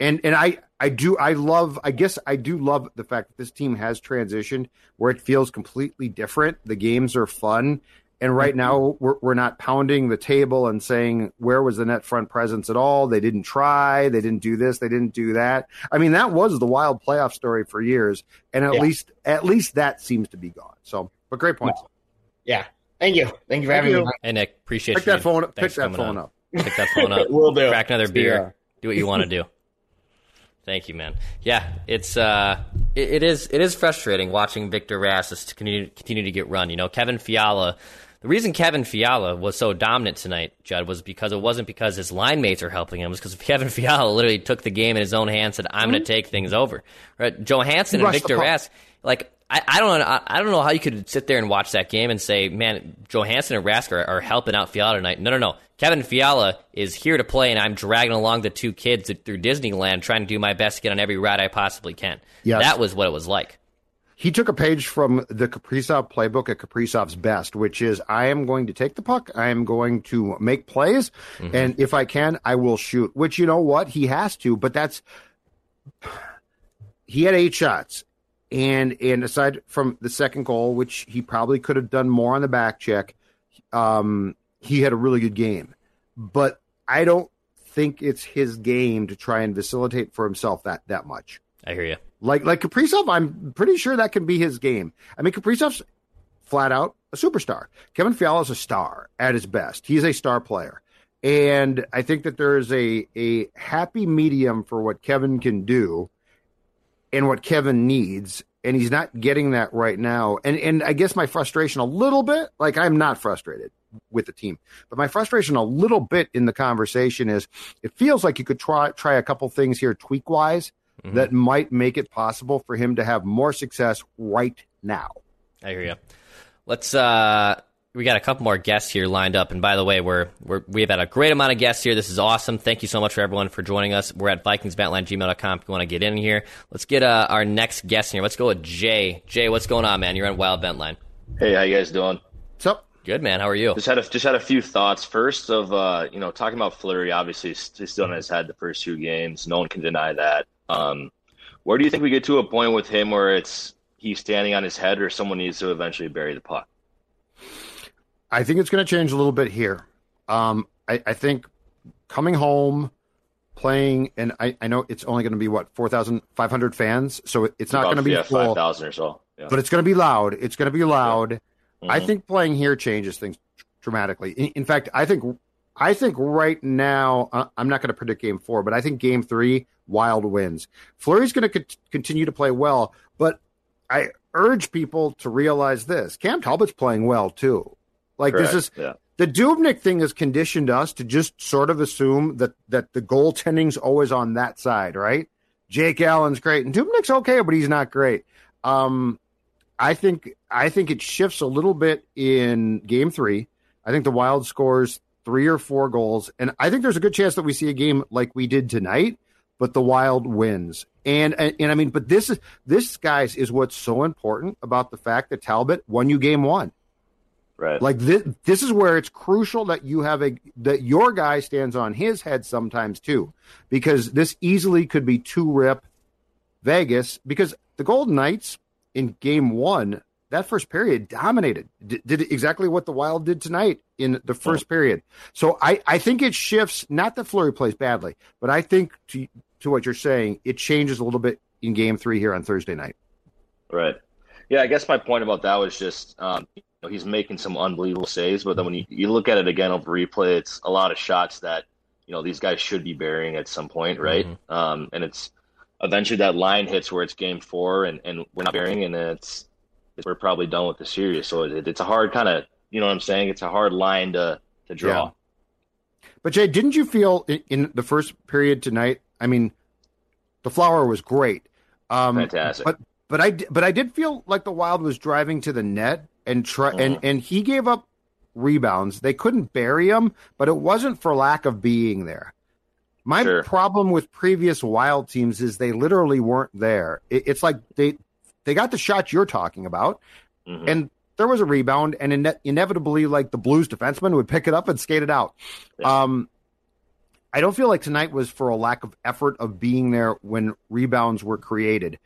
and and I I do I love I guess I do love the fact that this team has transitioned where it feels completely different. The games are fun. And right now, we're, we're not pounding the table and saying, where was the net front presence at all? They didn't try. They didn't do this. They didn't do that. I mean, that was the wild playoff story for years. And at Yeah. least, at least that seems to be gone. So, but great points. yeah. Thank you. Thank you for Thank having you. me. Hey Nick, appreciate it. Pick you. that phone up. Pick that phone on. up. Pick that phone up. we'll do. Crack another beer. ya. Do what you want to do. Thank you, man. Yeah, it's uh, it, it is it is frustrating watching Victor Rassus to continue, continue to get run. You know, Kevin Fiala. The reason Kevin Fiala was so dominant tonight, Judd, was because it wasn't because his line mates are helping him. It was because Kevin Fiala literally took the game in his own hands and said, "I'm going to take things over." Right? Johansson and Victor. Rask, like I, I don't know, I, I don't know how you could sit there and watch that game and say, "Man, Johansson and Rask are, are helping out Fiala tonight." No, no, no. Kevin Fiala is here to play, and I'm dragging along the two kids through Disneyland, trying to do my best to get on every ride I possibly can. Yes. That was what it was like. He took a page from the Kaprizov playbook at Kaprizov's best, which is I am going to take the puck, I am going to make plays, and if I can, I will shoot. Which you know what he has to, but that's he had eight shots, and and aside from the second goal, which he probably could have done more on the back check, um, he had a really good game. But I don't think it's his game to try and facilitate for himself that that much. I hear you. Like like Kaprizov, I'm pretty sure that can be his game. I mean, Kaprizov's flat out a superstar. Kevin Fiala is a star at his best. He's a star player. And I think that there is a a happy medium for what Kevin can do and what Kevin needs. And he's not getting that right now. And and I guess my frustration a little bit, like I'm not frustrated with the team, but my frustration a little bit in the conversation is it feels like you could try try a couple things here tweak wise Mhm. that might make it possible for him to have more success right now. I hear you. Let's. uh We got a couple more guests here lined up, and by the way, we're we're we've had a great amount of guests here. This is awesome. Thank you so much for everyone for joining us. We're at VikingsBatline.gmail.com if you want to get in here. Let's get uh, our next guest here. Let's go with Jay. Jay, what's going on, man? You're on Wild Vent Line. Hey, how you guys doing? What's up? Good, man. How are you? Just had a just had a few thoughts. First, of uh, you know, talking about Fleury, obviously he's still in his head the first two games. No one can deny that. Um, where do you think we get to a point with him where it's he's standing on his head, or someone needs to eventually bury the puck? I think it's going to change a little bit here. Um, I, I think coming home, playing, and I, I know it's only going to be what four thousand five hundred fans, so it, it's not About, going to be yeah, full. five thousand or so. Yeah. but it's going to be loud. It's going to be loud. I Mhm. think playing here changes things dramatically. In, in fact, I think I think right now uh, I'm not going to predict game four, but I think game three Wild wins. Fleury's going to co- continue to play well, but I urge people to realize this: Cam Talbot's playing well too. Like Correct. this is yeah. the Dubnyk thing has conditioned us to just sort of assume that that the goaltending's always on that side, right? Jake Allen's great, and Dubnyk's okay, but he's not great. Um, I think I think it shifts a little bit in Game Three. I think the Wild scores three or four goals, and I think there's a good chance that we see a game like we did tonight, but the Wild wins. And and, and I mean, but this is this guys is what's so important about the fact that Talbot won you game one. Right. Like this, this is where it's crucial that you have a that your guy stands on his head sometimes too, because this easily could be two rip Vegas because the Golden Knights in Game One that first period dominated, D- did exactly what the Wild did tonight in the first period. So I I think it shifts. Not that Fleury plays badly, but I think to to what you're saying, it changes a little bit in Game Three here on Thursday night. Right. Yeah, I guess my point about that was just um, you know, he's making some unbelievable saves, but then when you, you look at it again over replay, it's a lot of shots that you know these guys should be burying at some point, right? Um, and it's eventually that line hits where it's game four and, and we're not burying, and it's we're probably done with the series. So it, it's a hard kind of you know what I'm saying? It's a hard line to to draw. But Jay, didn't you feel in, in the first period tonight? I mean, the flower was great, um, Fantastic. But but I but I did feel like the Wild was driving to the net and try and and he gave up rebounds. They couldn't bury him, but it wasn't for lack of being there. My Sure. problem with previous Wild teams is they literally weren't there. It, it's like they they got the shot you're talking about, Mhm. and there was a rebound, and ine- inevitably, like the Blues defenseman would pick it up and skate it out. Um, I don't feel like tonight was for a lack of effort of being there when rebounds were created.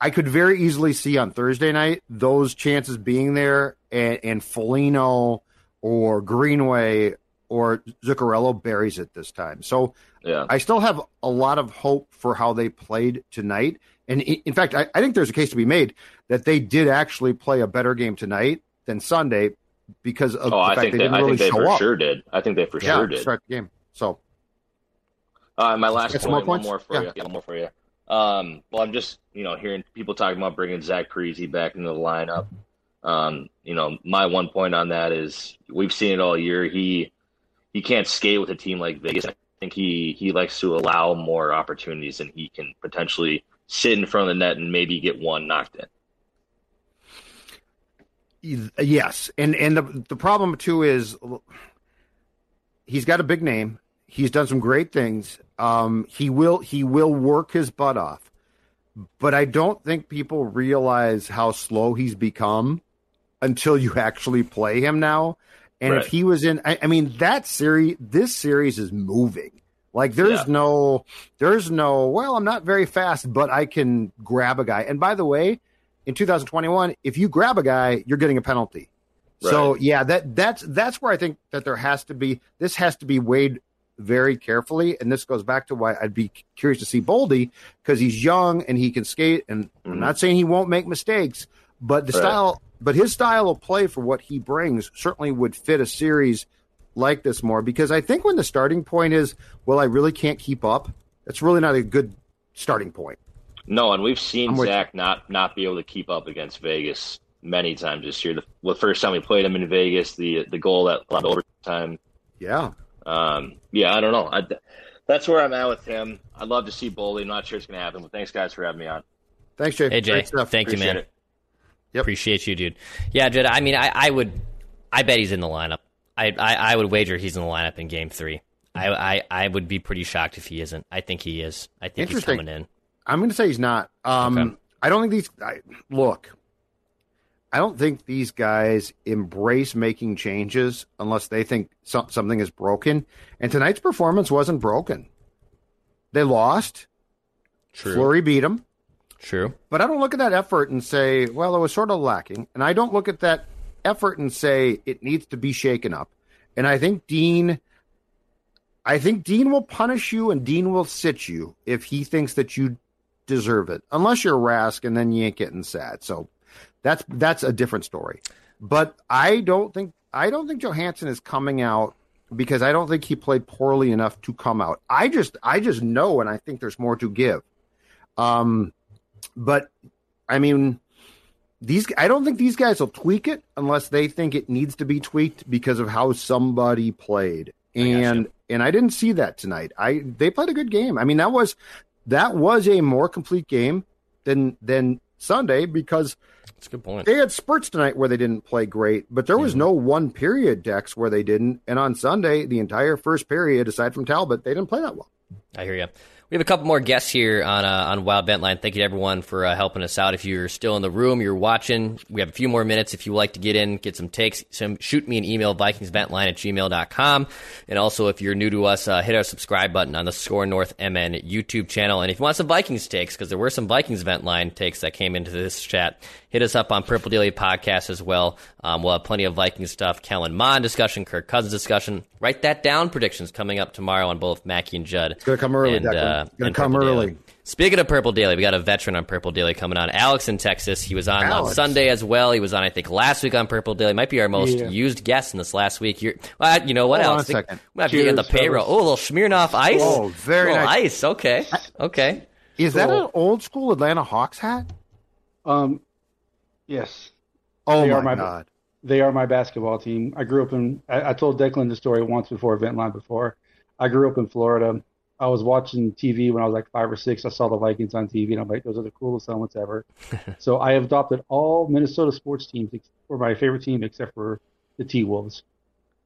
I could very easily see on Thursday night those chances being there, and, and Foligno or Greenway or Zuccarello buries it this time. So yeah. I still have a lot of hope for how they played tonight. And in fact, I, I think there's a case to be made that they did actually play a better game tonight than Sunday because of Oh, the I fact think they they, didn't I really think they show for up. sure did. I think they for yeah, sure did. start the game. So Uh, my last point, more one more for Yeah. you. Yeah, one more for you. Um, well, I'm just you know hearing people talking about bringing Zach Parise back into the lineup. Um, you know, my one point on that is we've seen it all year. He he can't skate with a team like Vegas. I think he he likes to allow more opportunities, and he can potentially sit in front of the net and maybe get one knocked in. Yes, and and the the problem too is he's got a big name. He's done some great things. Um, he will he will work his butt off, but I don't think people realize how slow he's become until you actually play him now. And Right. if he was in, I, I mean, that series, this series is moving. Like there's Yeah. no, there's no. Well, I'm not very fast, but I can grab a guy. And by the way, in 2021, if you grab a guy, you're getting a penalty. So yeah, that that's that's where I think that there has to be this has to be weighed very carefully, and this goes back to why I'd be curious to see Boldy because he's young and he can skate, and I'm Mhm. not saying he won't make mistakes, but the Right. style, but his style of play for what he brings certainly would fit a series like this more because I think when the starting point is, well, I really can't keep up, that's really not a good starting point. No, and we've seen I'm with Zach not not be able to keep up against Vegas many times this year. The, the first time we played him in Vegas, the the goal that allowed overtime. Yeah, Um, yeah, I don't know. I, that's where I'm at with him. I'd love to see Boldy. I'm not sure it's going to happen, but thanks guys for having me on. thanks, Jay. Hey Jay, Great stuff. thank you, man. it. Yep. Appreciate you, dude. Yeah, Jed. I mean, I, I would, I bet he's in the lineup. I, I, I would wager he's in the lineup in Game Three. I, I, I would be pretty shocked if he isn't. I think he is. I think he's coming in. I'm going to say he's not. Um, Okay. I don't think these. I, look, I don't think these guys embrace making changes unless they think so, something is broken. And tonight's performance wasn't broken. They lost. True. Fleury beat them. True. But I don't look at that effort and say, well, it was sort of lacking. And I don't look at that effort and say it needs to be shaken up. And I think Dean, I think Dean will punish you and Dean will sit you if he thinks that you deserve it unless you're a Rask, and then you ain't getting sad. So that's that's a different story. But I don't think I don't think Johansson is coming out because I don't think he played poorly enough to come out. I just I just know, and I think there's more to give. Um, but I mean, these I don't think these guys will tweak it unless they think it needs to be tweaked because of how somebody played. And and I didn't see that tonight. I they played a good game. I mean, that was that was a more complete game than than Sunday because that's a good point. They had spurts tonight where they didn't play great, but there was mm-hmm. no one period Dex where they didn't. And on Sunday, the entire first period, aside from Talbot, they didn't play that well. I hear you. We have a couple more guests here on uh, on Wild Vent Line. Thank you to everyone for uh, helping us out. If you're still in the room, you're watching, we have a few more minutes. If you would like to get in, get some takes, some, shoot me an email, vikingsventline at gmail.com. And also, if you're new to us, uh, hit our subscribe button on the Score North MN YouTube channel. And if you want some Vikings takes, because there were some Vikings Vent Line takes that came into this chat, hit us up on Purple Daily Podcast as well. Um, we'll have plenty of Vikings stuff, Kellen Mond discussion, Kirk Cousins discussion. Write that down. Predictions coming up tomorrow on both Mackey and Judd. It's going to come early, and, uh, it's going to come early. Daily. Speaking of Purple Daily, we got a veteran on Purple Daily coming on. Alex in Texas. He was on on Sunday as well. He was on, I think, last week on Purple Daily. Might be our most yeah. used guest in this last week. You're, well, you know what, Hold Alex? On a second. We have to get in the payroll. Oh, a little Smirnoff ice. Oh, very nice. ice. Okay. Okay. Is that an old school Atlanta Hawks hat? Um, yes. Oh they my, are my god. They are my basketball team. I grew up in. I, I told Declan the story once before, event line before. I grew up in Florida. I was watching TV when I was like five or six. I saw the Vikings on TV, and I'm like, those are the coolest helmets ever. so I have adopted all Minnesota sports teams for my favorite team, except for the T Wolves.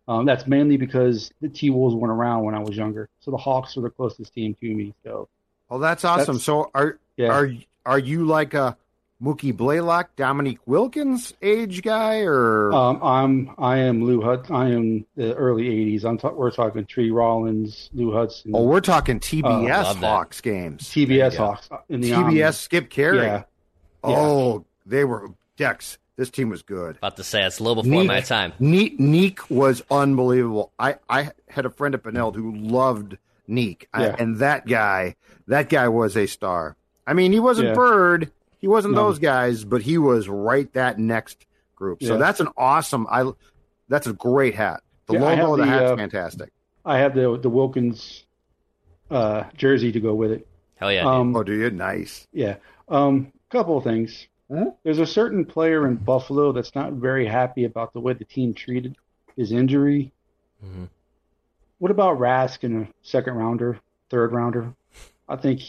Um, that's mainly because the T Wolves weren't around when I was younger, so the Hawks are the closest team to me. So, oh, that's awesome. That's, so are yeah. are are you like a Mookie Blaylock, Dominique Wilkins age guy, or um, I'm I am Lou Hud. I am the early '80s. I'm ta- we're talking Tree Rollins, Lou Hudson. Oh, we're talking TBS uh, Hawks games. TBS Hawks uh, in the TBS um, Skip Caray. Yeah. Oh, yeah. they were Dex. This team was good. About to say it's a little before 'Nique, my time. 'Nique, 'Nique was unbelievable. I I had a friend at Benilde who loved 'Nique, yeah. I, and that guy, that guy was a star. I mean, he wasn't yeah. Bird he wasn't no. those guys, but he was right that next group. So that's an awesome. I that's a great hat. The yeah, logo of the, the hat's uh, fantastic. I have the the Wilkins uh, jersey to go with it. Hell yeah! Um, oh, do you? Nice. Yeah. Um, couple of things. Hmm? There's a certain player in Buffalo that's not very happy about the way the team treated his injury. Mm-hmm. What about Rask in a second rounder, third rounder? I think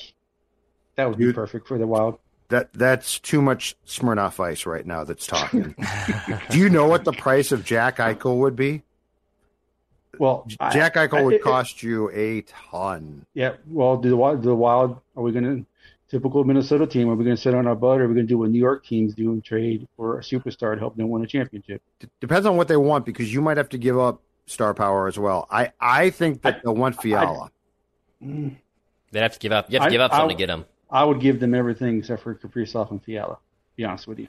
that would be you, perfect for the Wild that that's too much Smirnoff Ice right now. That's talking. Do you know what the price of Jack Eichel would be? Well, Jack I, Eichel I, would cost you a ton. Yeah. Well, do the wild, the wild are we going to typical Minnesota team? Are we going to sit on our butt? Or are we going to do what New York teams do and trade for a superstar to help them win a championship? D- depends on what they want because you might have to give up star power as well. I I think that I, they'll want Fiala. Mm. They'd have to give up. You have to give up something to get him. I would give them everything except for Kaprizov and Fiala. Be honest with you.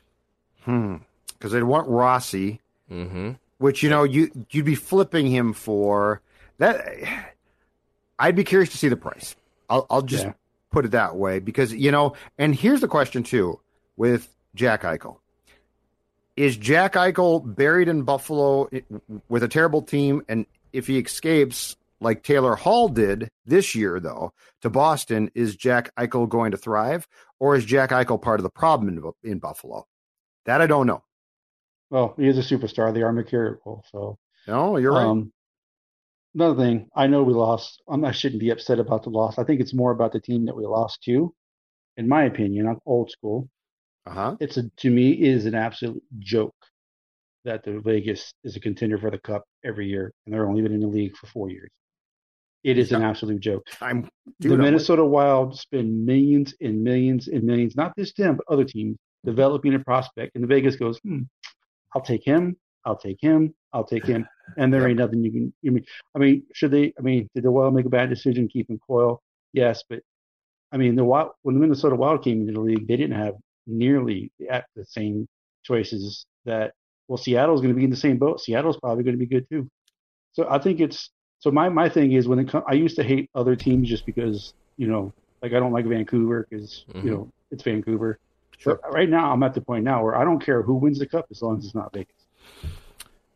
Hmm. Because they'd want Rossi, mm-hmm. which you know you you'd be flipping him for that. I'd be curious to see the price. I'll I'll just yeah. put it that way because you know. And here's the question too with Jack Eichel. Is Jack Eichel buried in Buffalo with a terrible team? And if he escapes, like Taylor Hall did this year, though, to Boston, is Jack Eichel going to thrive, or is Jack Eichel part of the problem in, in Buffalo? That I don't know. Well, he is a superstar. They are mercurial, so. No, you're right. Um, another thing, I know we lost. I'm, I shouldn't be upset about the loss. I think it's more about the team that we lost to. In my opinion, I'm old school. Uh-huh. It's a to me is an absolute joke that the Vegas is a contender for the cup every year, and they're only been in the league for four years. It is an absolute joke. I'm dude, the Minnesota I'm Wild spend millions and millions and millions, not this team, but other teams, developing a prospect. And the Vegas goes, hmm, I'll take him. I'll take him. I'll take him. And there ain't nothing you can. You mean, I mean, should they? I mean, did the Wild make a bad decision keeping Coyle? Yes, but I mean, the Wild when the Minnesota Wild came into the league, they didn't have nearly at the same choices that. Well, Seattle's going to be in the same boat. Seattle's probably going to be good too. So I think it's so my, my thing is when it comes, I used to hate other teams just because you know Like I don't like Vancouver because Mm-hmm. you know it's Vancouver. But right now, I'm at the point now where I don't care who wins the cup as long as it's not Vegas.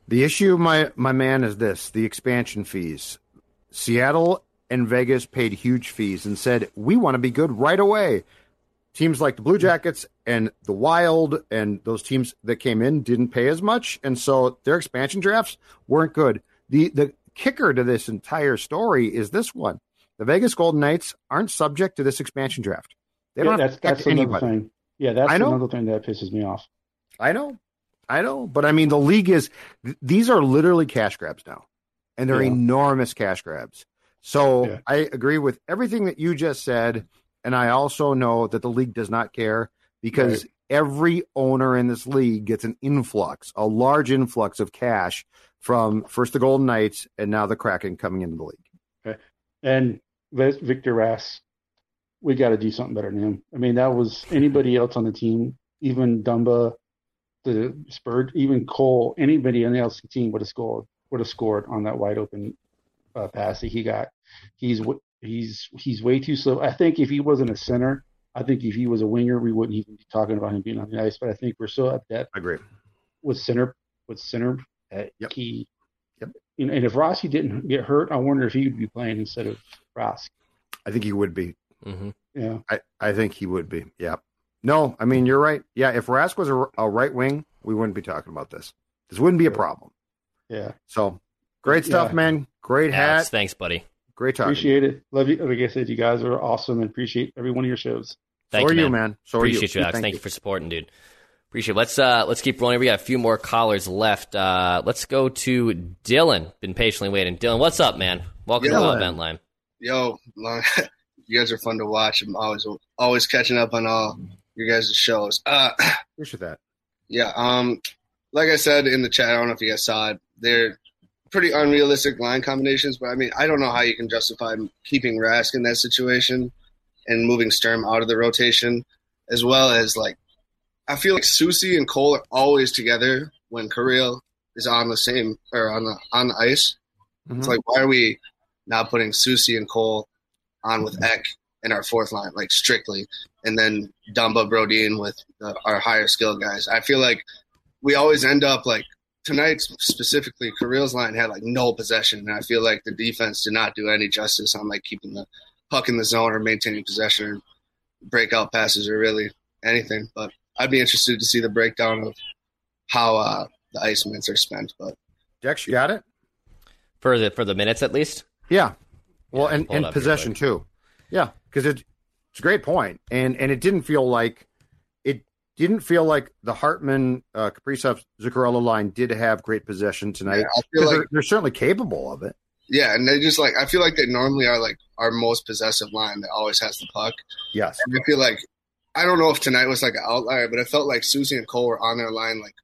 The issue, my my man, is this: the expansion fees. Seattle and Vegas paid huge fees and said we want to be good right away. Teams like the Blue Jackets and the Wild and those teams that came in didn't pay as much, and so their expansion drafts weren't good. the The kicker to this entire story is this one: the Vegas Golden Knights aren't subject to this expansion draft. They Yeah, don't that's that's another anybody. thing. Yeah, that's another thing that pisses me off. I know, I know, but I mean, the league is th- these are literally cash grabs now, and they're Yeah. enormous cash grabs. So Yeah. I agree with everything that you just said, and I also know that the league does not care because every owner in this league gets an influx, a large influx of cash from first the Golden Knights and now the Kraken coming into the league. Okay. And Victor Rask, we got to do something better than him. I mean, that was anybody else on the team, even Dumba, the Spurge, even Cole, anybody on the else team would have scored, would have scored on that wide open uh, pass that he got. He's he's he's way too slow. I think if he wasn't a center, I think if he was a winger, we wouldn't even be talking about him being on the ice. But I think we're so at depth I agree. with center with center that Yep. he. Yep. You know, and if Rossi didn't get hurt, I wonder if he would be playing instead of Ross. I think he would be. hmm Yeah. I, I think he would be. Yeah. No, I mean you're right. Yeah, if Rask was a, a right wing, we wouldn't be talking about this. This wouldn't be a problem. Yeah. So great stuff, Yeah. man. Great Alex, hat. thanks, buddy. Great talking. Appreciate it. Love you. Like I said, you guys are awesome and appreciate every one of your shows. Thank so you, are you, man. man. So are you. Appreciate you, Alex. Thank Thank, you. you for supporting, dude. Appreciate it. Let's uh let's keep rolling. We got a few more callers left. Uh let's go to Dylan. Been patiently waiting. Dylan, what's up, man? Welcome to the event line. Yo, long, you guys are fun to watch. I'm always always catching up on all your guys' shows. Uh, Appreciate that. yeah, um, like I said in the chat, I don't know if you guys saw it. They're pretty unrealistic line combinations, but I mean, I don't know how you can justify keeping Rask in that situation and moving Sturm out of the rotation, as well as like, I feel like Soucy and Cole are always together when Kirill is on the same or on the on the ice. Mhm. It's like, why are we not putting Soucy and Cole on with Ek in our fourth line, like strictly, and then Dumba Brodin with the, our higher skill guys? I feel like we always end up like tonight specifically. Kirill's line had like no possession, and I feel like the defense did not do any justice on like keeping the puck in the zone or maintaining possession or breakout passes or really anything. But I'd be interested to see the breakdown of how uh, the ice minutes are spent. But Dex, you got it? For the for the minutes at least. Yeah. Well, Yeah, and, and possession too. Yeah, because it, it's a great point, and and it didn't feel like it didn't feel like the Hartman uh, Kaprizov Zuccarello line did have great possession tonight. Yeah, I feel 'Cause like- they're, they're certainly capable of it. Yeah, and they just like I feel like they normally are like our most possessive line that always has the puck. Yes. And I feel like I don't know if tonight was like an outlier, but it felt like Soucy and Cole were on their line like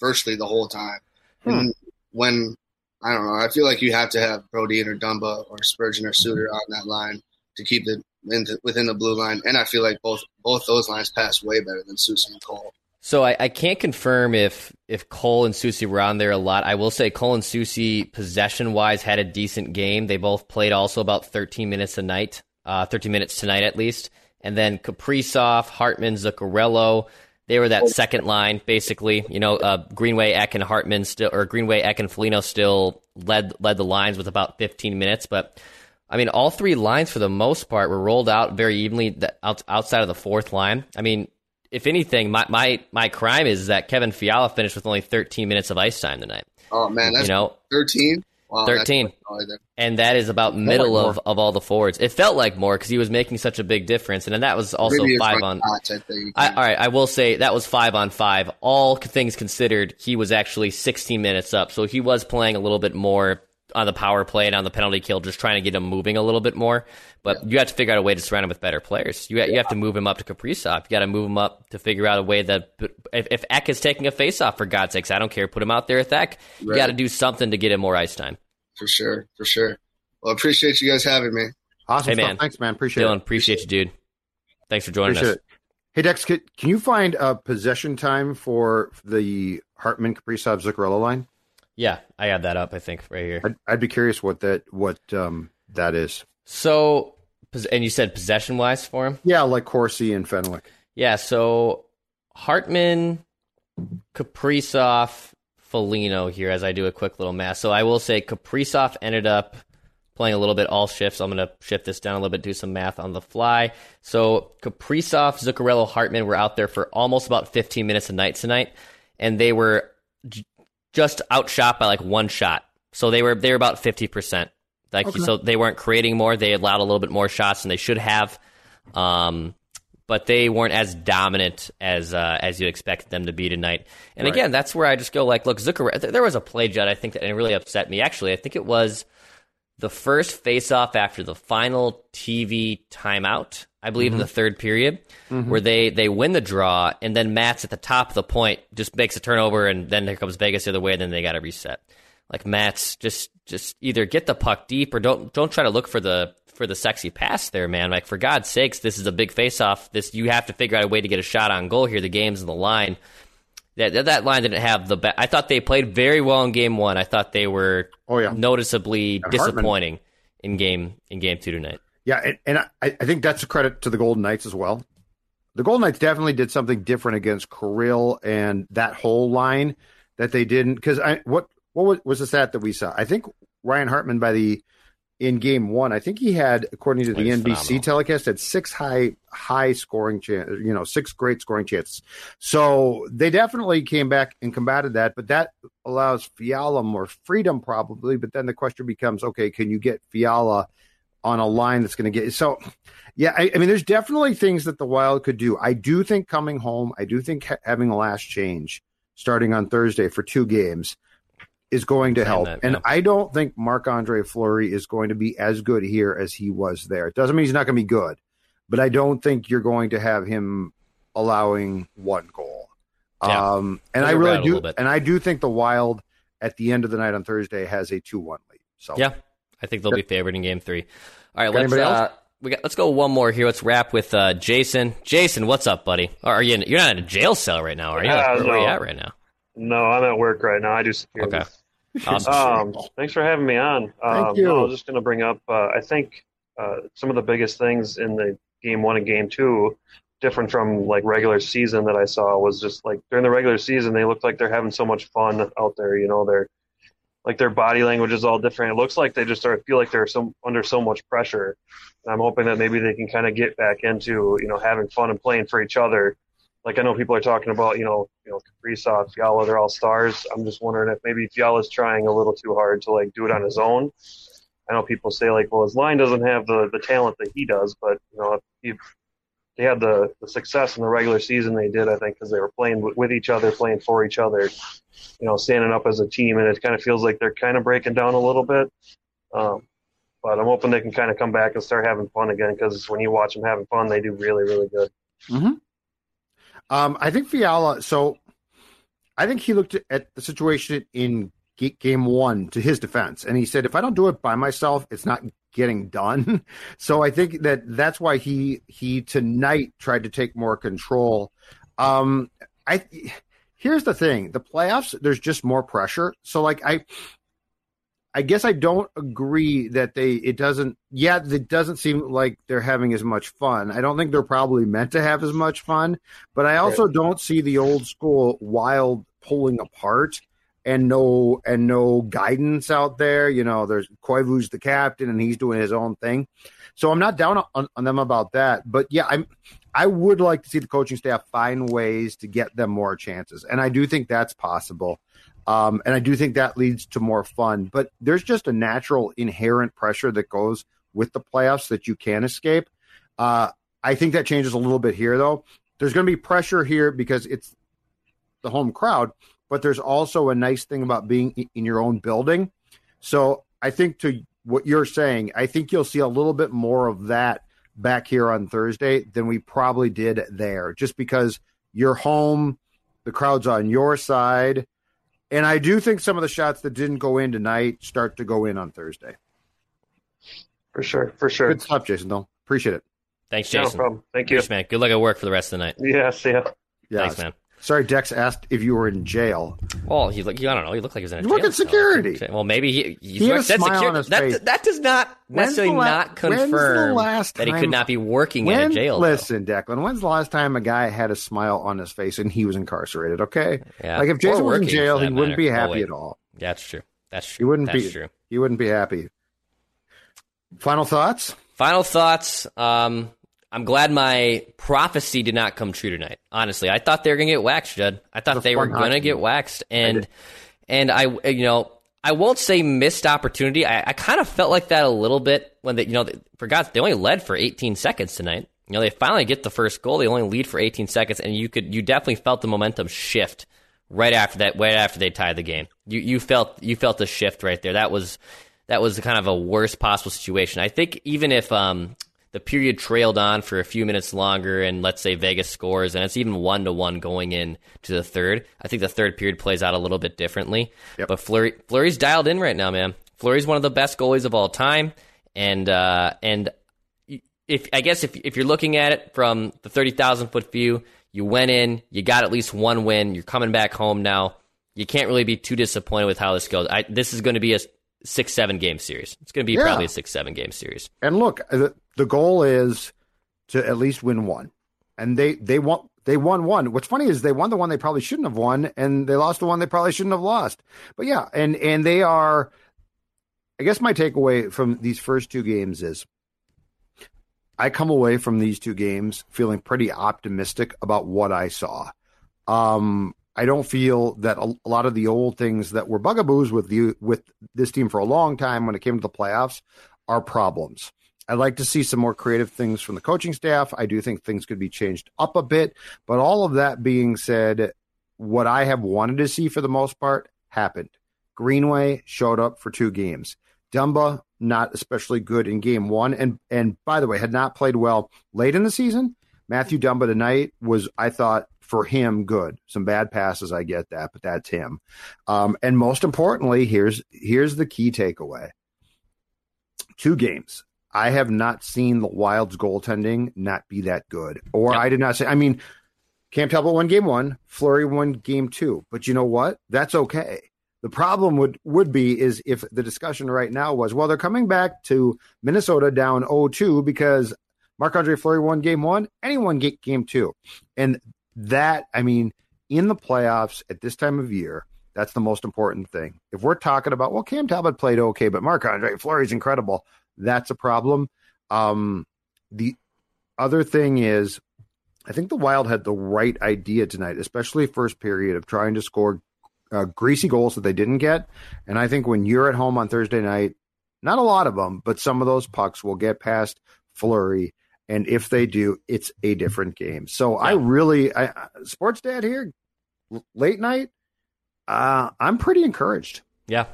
virtually the whole time. And when I don't know, I feel like you have to have Brodin or Dumba or Spurgeon or Suter on that line to keep it in the, within the blue line. And I feel like both both those lines pass way better than Soucy and Cole. So I, I can't confirm if if Cole and Soucy were on there a lot. I will say Cole and Soucy possession wise had a decent game. They both played also about 13 minutes a night, uh, 13 minutes tonight at least. And then Kaprizov, Hartman, Zuccarello, they were that second line basically. You know, uh, Greenway, Ek, and Hartman still, or Greenway, Ek, and Foligno still led led the lines with about 15 minutes. But I mean, all three lines for the most part were rolled out very evenly outside of the fourth line. I mean, if anything, my, my, my crime is that Kevin Fiala finished with only 13 minutes of ice time tonight. Oh man, that's you know, thirteen. Wow, 13. and that is about middle like of, of all the forwards. It felt like more because he was making such a big difference, and then that was also maybe five like on. dots, I think. I, all right, I will say that was five on five. All things considered, he was actually 16 minutes up, so he was playing a little bit more on the power play and on the penalty kill, just trying to get him moving a little bit more. But you have to figure out a way to surround him with better players. You you have to move him up to Kaprizov. You got to move him up to figure out a way that if, if Ek is taking a faceoff, for God's sakes, I don't care. Put him out there with Ek. You got to do something to get him more ice time. for sure, for sure. Well, appreciate you guys having me. Awesome Hey, stuff. man. Thanks, man. Appreciate Dylan, it. appreciate you, dude. Thanks for joining Appreciate us. it. Hey, Dex, can, can you find a possession time for the Hartman Kaprizov Zuccarello line? Yeah, I had that up. I think right here. I'd, I'd be curious what that what um that is. So And you said possession wise for him? Yeah, like Corsi and Fenwick. Yeah, so Hartman, Kaprizov, Foligno here as I do a quick little math. So I will say Kaprizov ended up playing a little bit all shifts. I'm going to shift this down a little bit, do some math on the fly. So Kaprizov, Zuccarello, Hartman were out there for almost about 15 minutes a night tonight, and they were just outshot by like one shot. So they were they were about 50 percent. Like Okay. so, they weren't creating more. They allowed a little bit more shots than they should have. Um, but they weren't as dominant as uh, as you expect them to be tonight. And Right. again, that's where I just go like, look, Zucker. th- There was a play, Judd. I think that it really upset me. Actually, I think it was the first face-off after the final TV timeout. I believe in Mhm. the third period, Mhm. where they they win the draw, and then Matt's at the top of the point, just makes a turnover, and then here comes Vegas the other way, and then they got to reset. Like Matt's just just either get the puck deep or don't don't try to look for the for the sexy pass there, man. Like for God's sakes, this is a big face off. This you have to figure out a way to get a shot on goal here. The game's in the line. That that- line didn't have the. Be- I thought they played very well in game one. I thought they were oh yeah noticeably Hartman- disappointing in game in game two tonight. Yeah, and, and I, I think that's a credit to the Golden Knights as well. The Golden Knights definitely did something different against Kirill and that whole line that they didn't. Because I what what was, was the stat that we saw? I think Ryan Hartman by the in game one, I think he had, according to the He NBC phenomenal. telecast, had six high high scoring chance, you know, six great scoring chances. So they definitely came back and combated that, but that allows Fiala more freedom probably. But then the question becomes, okay, can you get Fiala on a line that's going to get so? Yeah, I, I mean, there's definitely things that the Wild could do. I do think coming home, I do think ha- having a last change starting on Thursday for two games is going to help. that, and yeah. I don't think Marc Andre Fleury is going to be as good here as he was there. It doesn't mean he's not going to be good, but I don't think you're going to have him allowing one goal. Yeah. Um, and Move I really do, and I do think the Wild at the end of the night on Thursday has a two-one lead. So Yeah, I think they'll be favored in game three. All right, Got let's uh, we got let's go one more here. Let's wrap with uh, Jason. Jason, what's up, buddy? Are you in, you're not in a jail cell right now, are you? Yeah, Like, where are you at right now? No, I'm at work right now. I do security. Okay. Awesome. Um, thanks for having me on. Um, Thank you. I was just going to bring up. Uh, I think uh, some of the biggest things in the game one and game two, different from like regular season that I saw, was just like during the regular season they looked like they're having so much fun out there. You know, they're like their body language is all different. It looks like they just are, feel like they're some under so much pressure. And I'm hoping that maybe they can kind of get back into you know having fun and playing for each other. Like I know people are talking about, you know, you know, Kaprizov, Fiala, they're all stars. I'm just wondering if maybe Fiala's trying a little too hard to like do it on his own. I know people say like, well, his line doesn't have the the talent that he does, but you know, if he, they had the the success in the regular season they did, I think, because they were playing with, with each other, playing for each other, you know, standing up as a team, and it kind of feels like they're kind of breaking down a little bit. Um, but I'm hoping they can kind of come back and start having fun again because when you watch them having fun, they do really, really good. hmm Um, I think Fiala. So, I think he looked at the situation in ga- game one to his defense, and he said, "If I don't do it by myself, it's not getting done." so, I think that that's why he he tonight tried to take more control. Um, I here's the thing: the playoffs, there's just more pressure. So, like I. I guess I don't agree that they it doesn't yeah it doesn't seem like they're having as much fun. I don't think they're probably meant to have as much fun, but I also don't see the old school wild pulling apart and no and no guidance out there. You know, there's Koivu's the captain and he's doing his own thing. So I'm not down on, on them about that. But yeah, I'm I would like to see the coaching staff find ways to get them more chances. And I do think that's possible. Um, and I do think that leads to more fun. But there's just a natural inherent pressure that goes with the playoffs that you can escape. Uh, I think that changes a little bit here, though. There's going to be pressure here because it's the home crowd, but there's also a nice thing about being in your own building. So I think to what you're saying, I think you'll see a little bit more of that back here on Thursday than we probably did there, just because you're home, the crowd's on your side. And I do think some of the shots that didn't go in tonight start to go in on Thursday. For sure, for sure. Good stuff, Jason. Though appreciate it. Thanks, Jason. No Jason. problem. Thank you. Thanks, man. Good luck at work for the rest of the night. Yeah, see ya. Yeah, Thanks, man. Sorry, Dex asked if you were in jail. Well, he look. I don't know. He looked like he was in a You jail look at security. Well, maybe he. He's He had a smile security. on his that, face. that does not necessarily la- not confirm last that he could not be working When, at a jail. though. listen, Declan, when's the last time a guy had a smile on his face and he was incarcerated? Okay, Yeah. like if Jason was in jail, he wouldn't be. Oh, happy wait. at all. That's true. That's true. He wouldn't That's be. true. He wouldn't be happy. Final thoughts? Final thoughts. Um, I'm glad my prophecy did not come true tonight. Honestly, I thought they were gonna get waxed, Judd. I thought they were gonna get waxed, and and I, you know, I won't say missed opportunity. I, I kind of felt like that a little bit when they, you know, they, forgot they only led for 18 seconds tonight. You know, they finally get the first goal. They only lead for 18 seconds, and you could, you definitely felt the momentum shift right after that. Right after they tied the game, you you felt you felt the shift right there. That was that was kind of a worst possible situation. I think even if um, the period trailed on for a few minutes longer, and let's say Vegas scores, and it's even one to one going in to the third, I think the third period plays out a little bit differently. But Fleury, Fleury's dialed in right now, man. Fleury's one of the best goalies of all time, and uh, and if I guess if if you're looking at it from the thirty thousand foot view, you went in, you got at least one win. You're coming back home now. You can't really be too disappointed with how this goes. I, this is going to be a six seven game series. It's going to be Yeah. probably a six seven game series. And look, the, the goal is to at least win one, and they they won they won one. What's funny is they won the one they probably shouldn't have won, and they lost the one they probably shouldn't have lost. But yeah, and and they are. I guess my takeaway from these first two games is I come away from these two games feeling pretty optimistic about what I saw. Um, I don't feel that a, a lot of the old things that were bugaboos with you with this team for a long time when it came to the playoffs are problems. I'd like to see some more creative things from the coaching staff. I do think things could be changed up a bit, but all of that being said, what I have wanted to see for the most part happened. Greenway showed up for two games. Dumba not especially good in game one, and and by the way had not played well late in the season. Matthew Dumba tonight was I thought for him good. Some bad passes, I get that, but that's him. Um, and most importantly, here's here's the key takeaway: two games. I have not seen the Wild's goaltending not be that good, or I did not say. I mean, Cam Talbot won game one, Fleury won game two, but you know what? That's okay. The problem would would be is if the discussion right now was, well, they're coming back to Minnesota down 0-2 because Marc Andre Fleury won game one, anyone get game two. And that, I mean, in the playoffs at this time of year, that's the most important thing. If we're talking about, well, Cam Talbot played okay, but Marc Andre Fleury's incredible, that's a problem. Um, the other thing is, I think the Wild had the right idea tonight, especially first period of trying to score uh, greasy goals that they didn't get. And I think when you're at home on Thursday night, not a lot of them, but some of those pucks will get past Fleury. And if they do, it's a different game. So I really, I, sports dad here, late night, uh, I'm pretty encouraged. Yeah,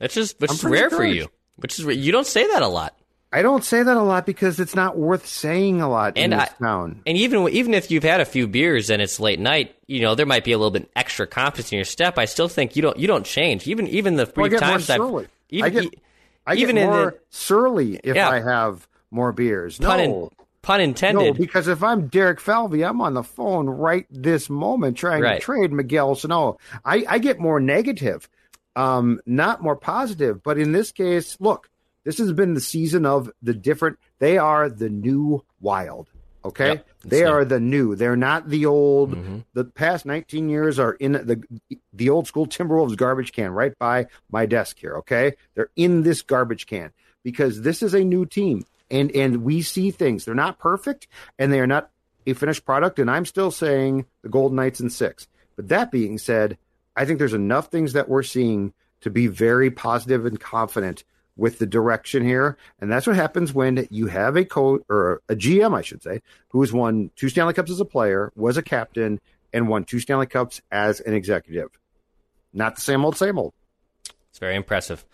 it's just which I'm is pretty rare for you. Which is you don't say that a lot. I don't say that a lot because it's not worth saying a lot And in this I- town. And even even if you've had a few beers and it's late night, you know there might be a little bit extra confidence in your step. I still think you don't you don't change. Even even the Well, brief more times I've even, I get, I get even in more the surly if Yeah. I have more beers. pun, in- no, pun intended. no, because if I'm Derek Falvey, I'm on the phone right this moment trying Right. to trade Miguel Sano. I, I get more negative, um, not more positive. But in this case, look, this has been the season of the different. They are the new Wild. Okay, Yep, they. Mm-hmm. are the new. They're not the old. The past 19 years are in the the old school Timberwolves garbage can right by my desk here. Okay, they're in this garbage can because this is a new team, and and we see things. They're not perfect, and they are not a finished product. And I'm still saying the Golden Knights in six. But that being said, I think there's enough things that we're seeing to be very positive and confident with the direction here. And that's what happens when you have a coach or a GM, I should say, who has won two Stanley Cups as a player, was a captain, and won two Stanley Cups as an executive. Not the same old, same old. It's very impressive.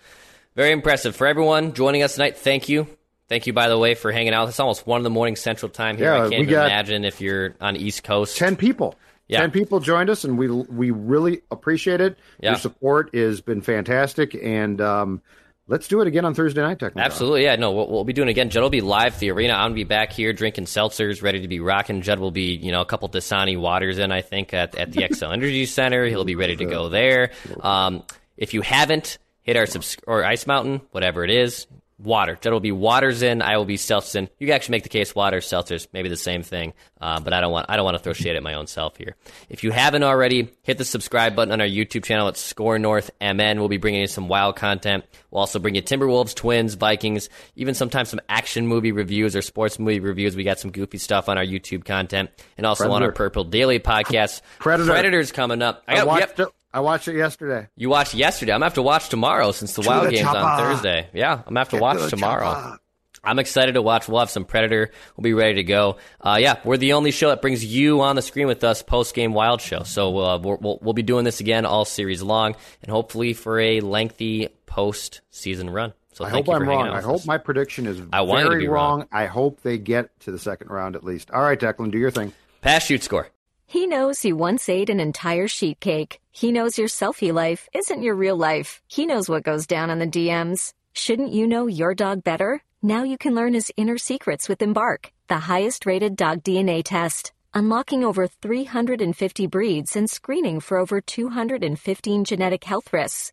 Very impressive. For everyone joining us tonight, thank you. Thank you, by the way, for hanging out. It's almost one in the morning Central Time here. Yeah, I can't we even got- imagine if you're on East Coast. 10 people. Yeah. 10 people joined us, and we we really appreciate it. Yeah. Your support has been fantastic. And um, Let's do it again on Thursday night, technically. Absolutely, yeah. No, we'll, we'll be doing it again. Judd will be live at the arena. I'm gonna be back here drinking seltzers, ready to be rocking. Judd will be, you know, a couple Dasani waters in, I think, at, at the Xcel Energy Center. He'll be ready to go there. Um, if you haven't hit our subs or Ice Mountain, whatever it is, water. Will be waters in. I will be seltzers in. You can actually make the case water, seltzers, maybe the same thing. Uh, but I don't want I don't want to throw shade at my own self here. If you haven't already, hit the subscribe button on our YouTube channel at SKOR North MN. We'll be bringing you some wild content. We'll also bring you Timberwolves, Twins, Vikings, even sometimes some action movie reviews or sports movie reviews. We got some goofy stuff on our YouTube content and also on our Purple Daily podcast. Predator. Predators coming up. I, got- watched yep. it. I watched it yesterday. You watched yesterday. I'm gonna have to watch tomorrow since the Wild the game's on. Thursday. Yeah, I'm gonna have to Get watch to tomorrow. chopper. I'm excited to watch. We'll have some Predator. We'll be ready to go. Uh, yeah, we're the only show that brings you on the screen with us post game Wild show. So uh, we'll, we'll we'll be doing this again all series long, and hopefully for a lengthy post season run. So I thank hope you I'm wrong. I hope us. my prediction is I very be wrong. I hope they get to the second round at least. All right, Declan, do your thing. Pass shoot score. He knows you once ate an entire sheet cake. He knows your selfie life isn't your real life. He knows what goes down on the DMs. Shouldn't you know your dog better? Now you can learn his inner secrets with Embark, the highest rated dog DNA test. Unlocking over 350 breeds and screening for over 215 genetic health risks.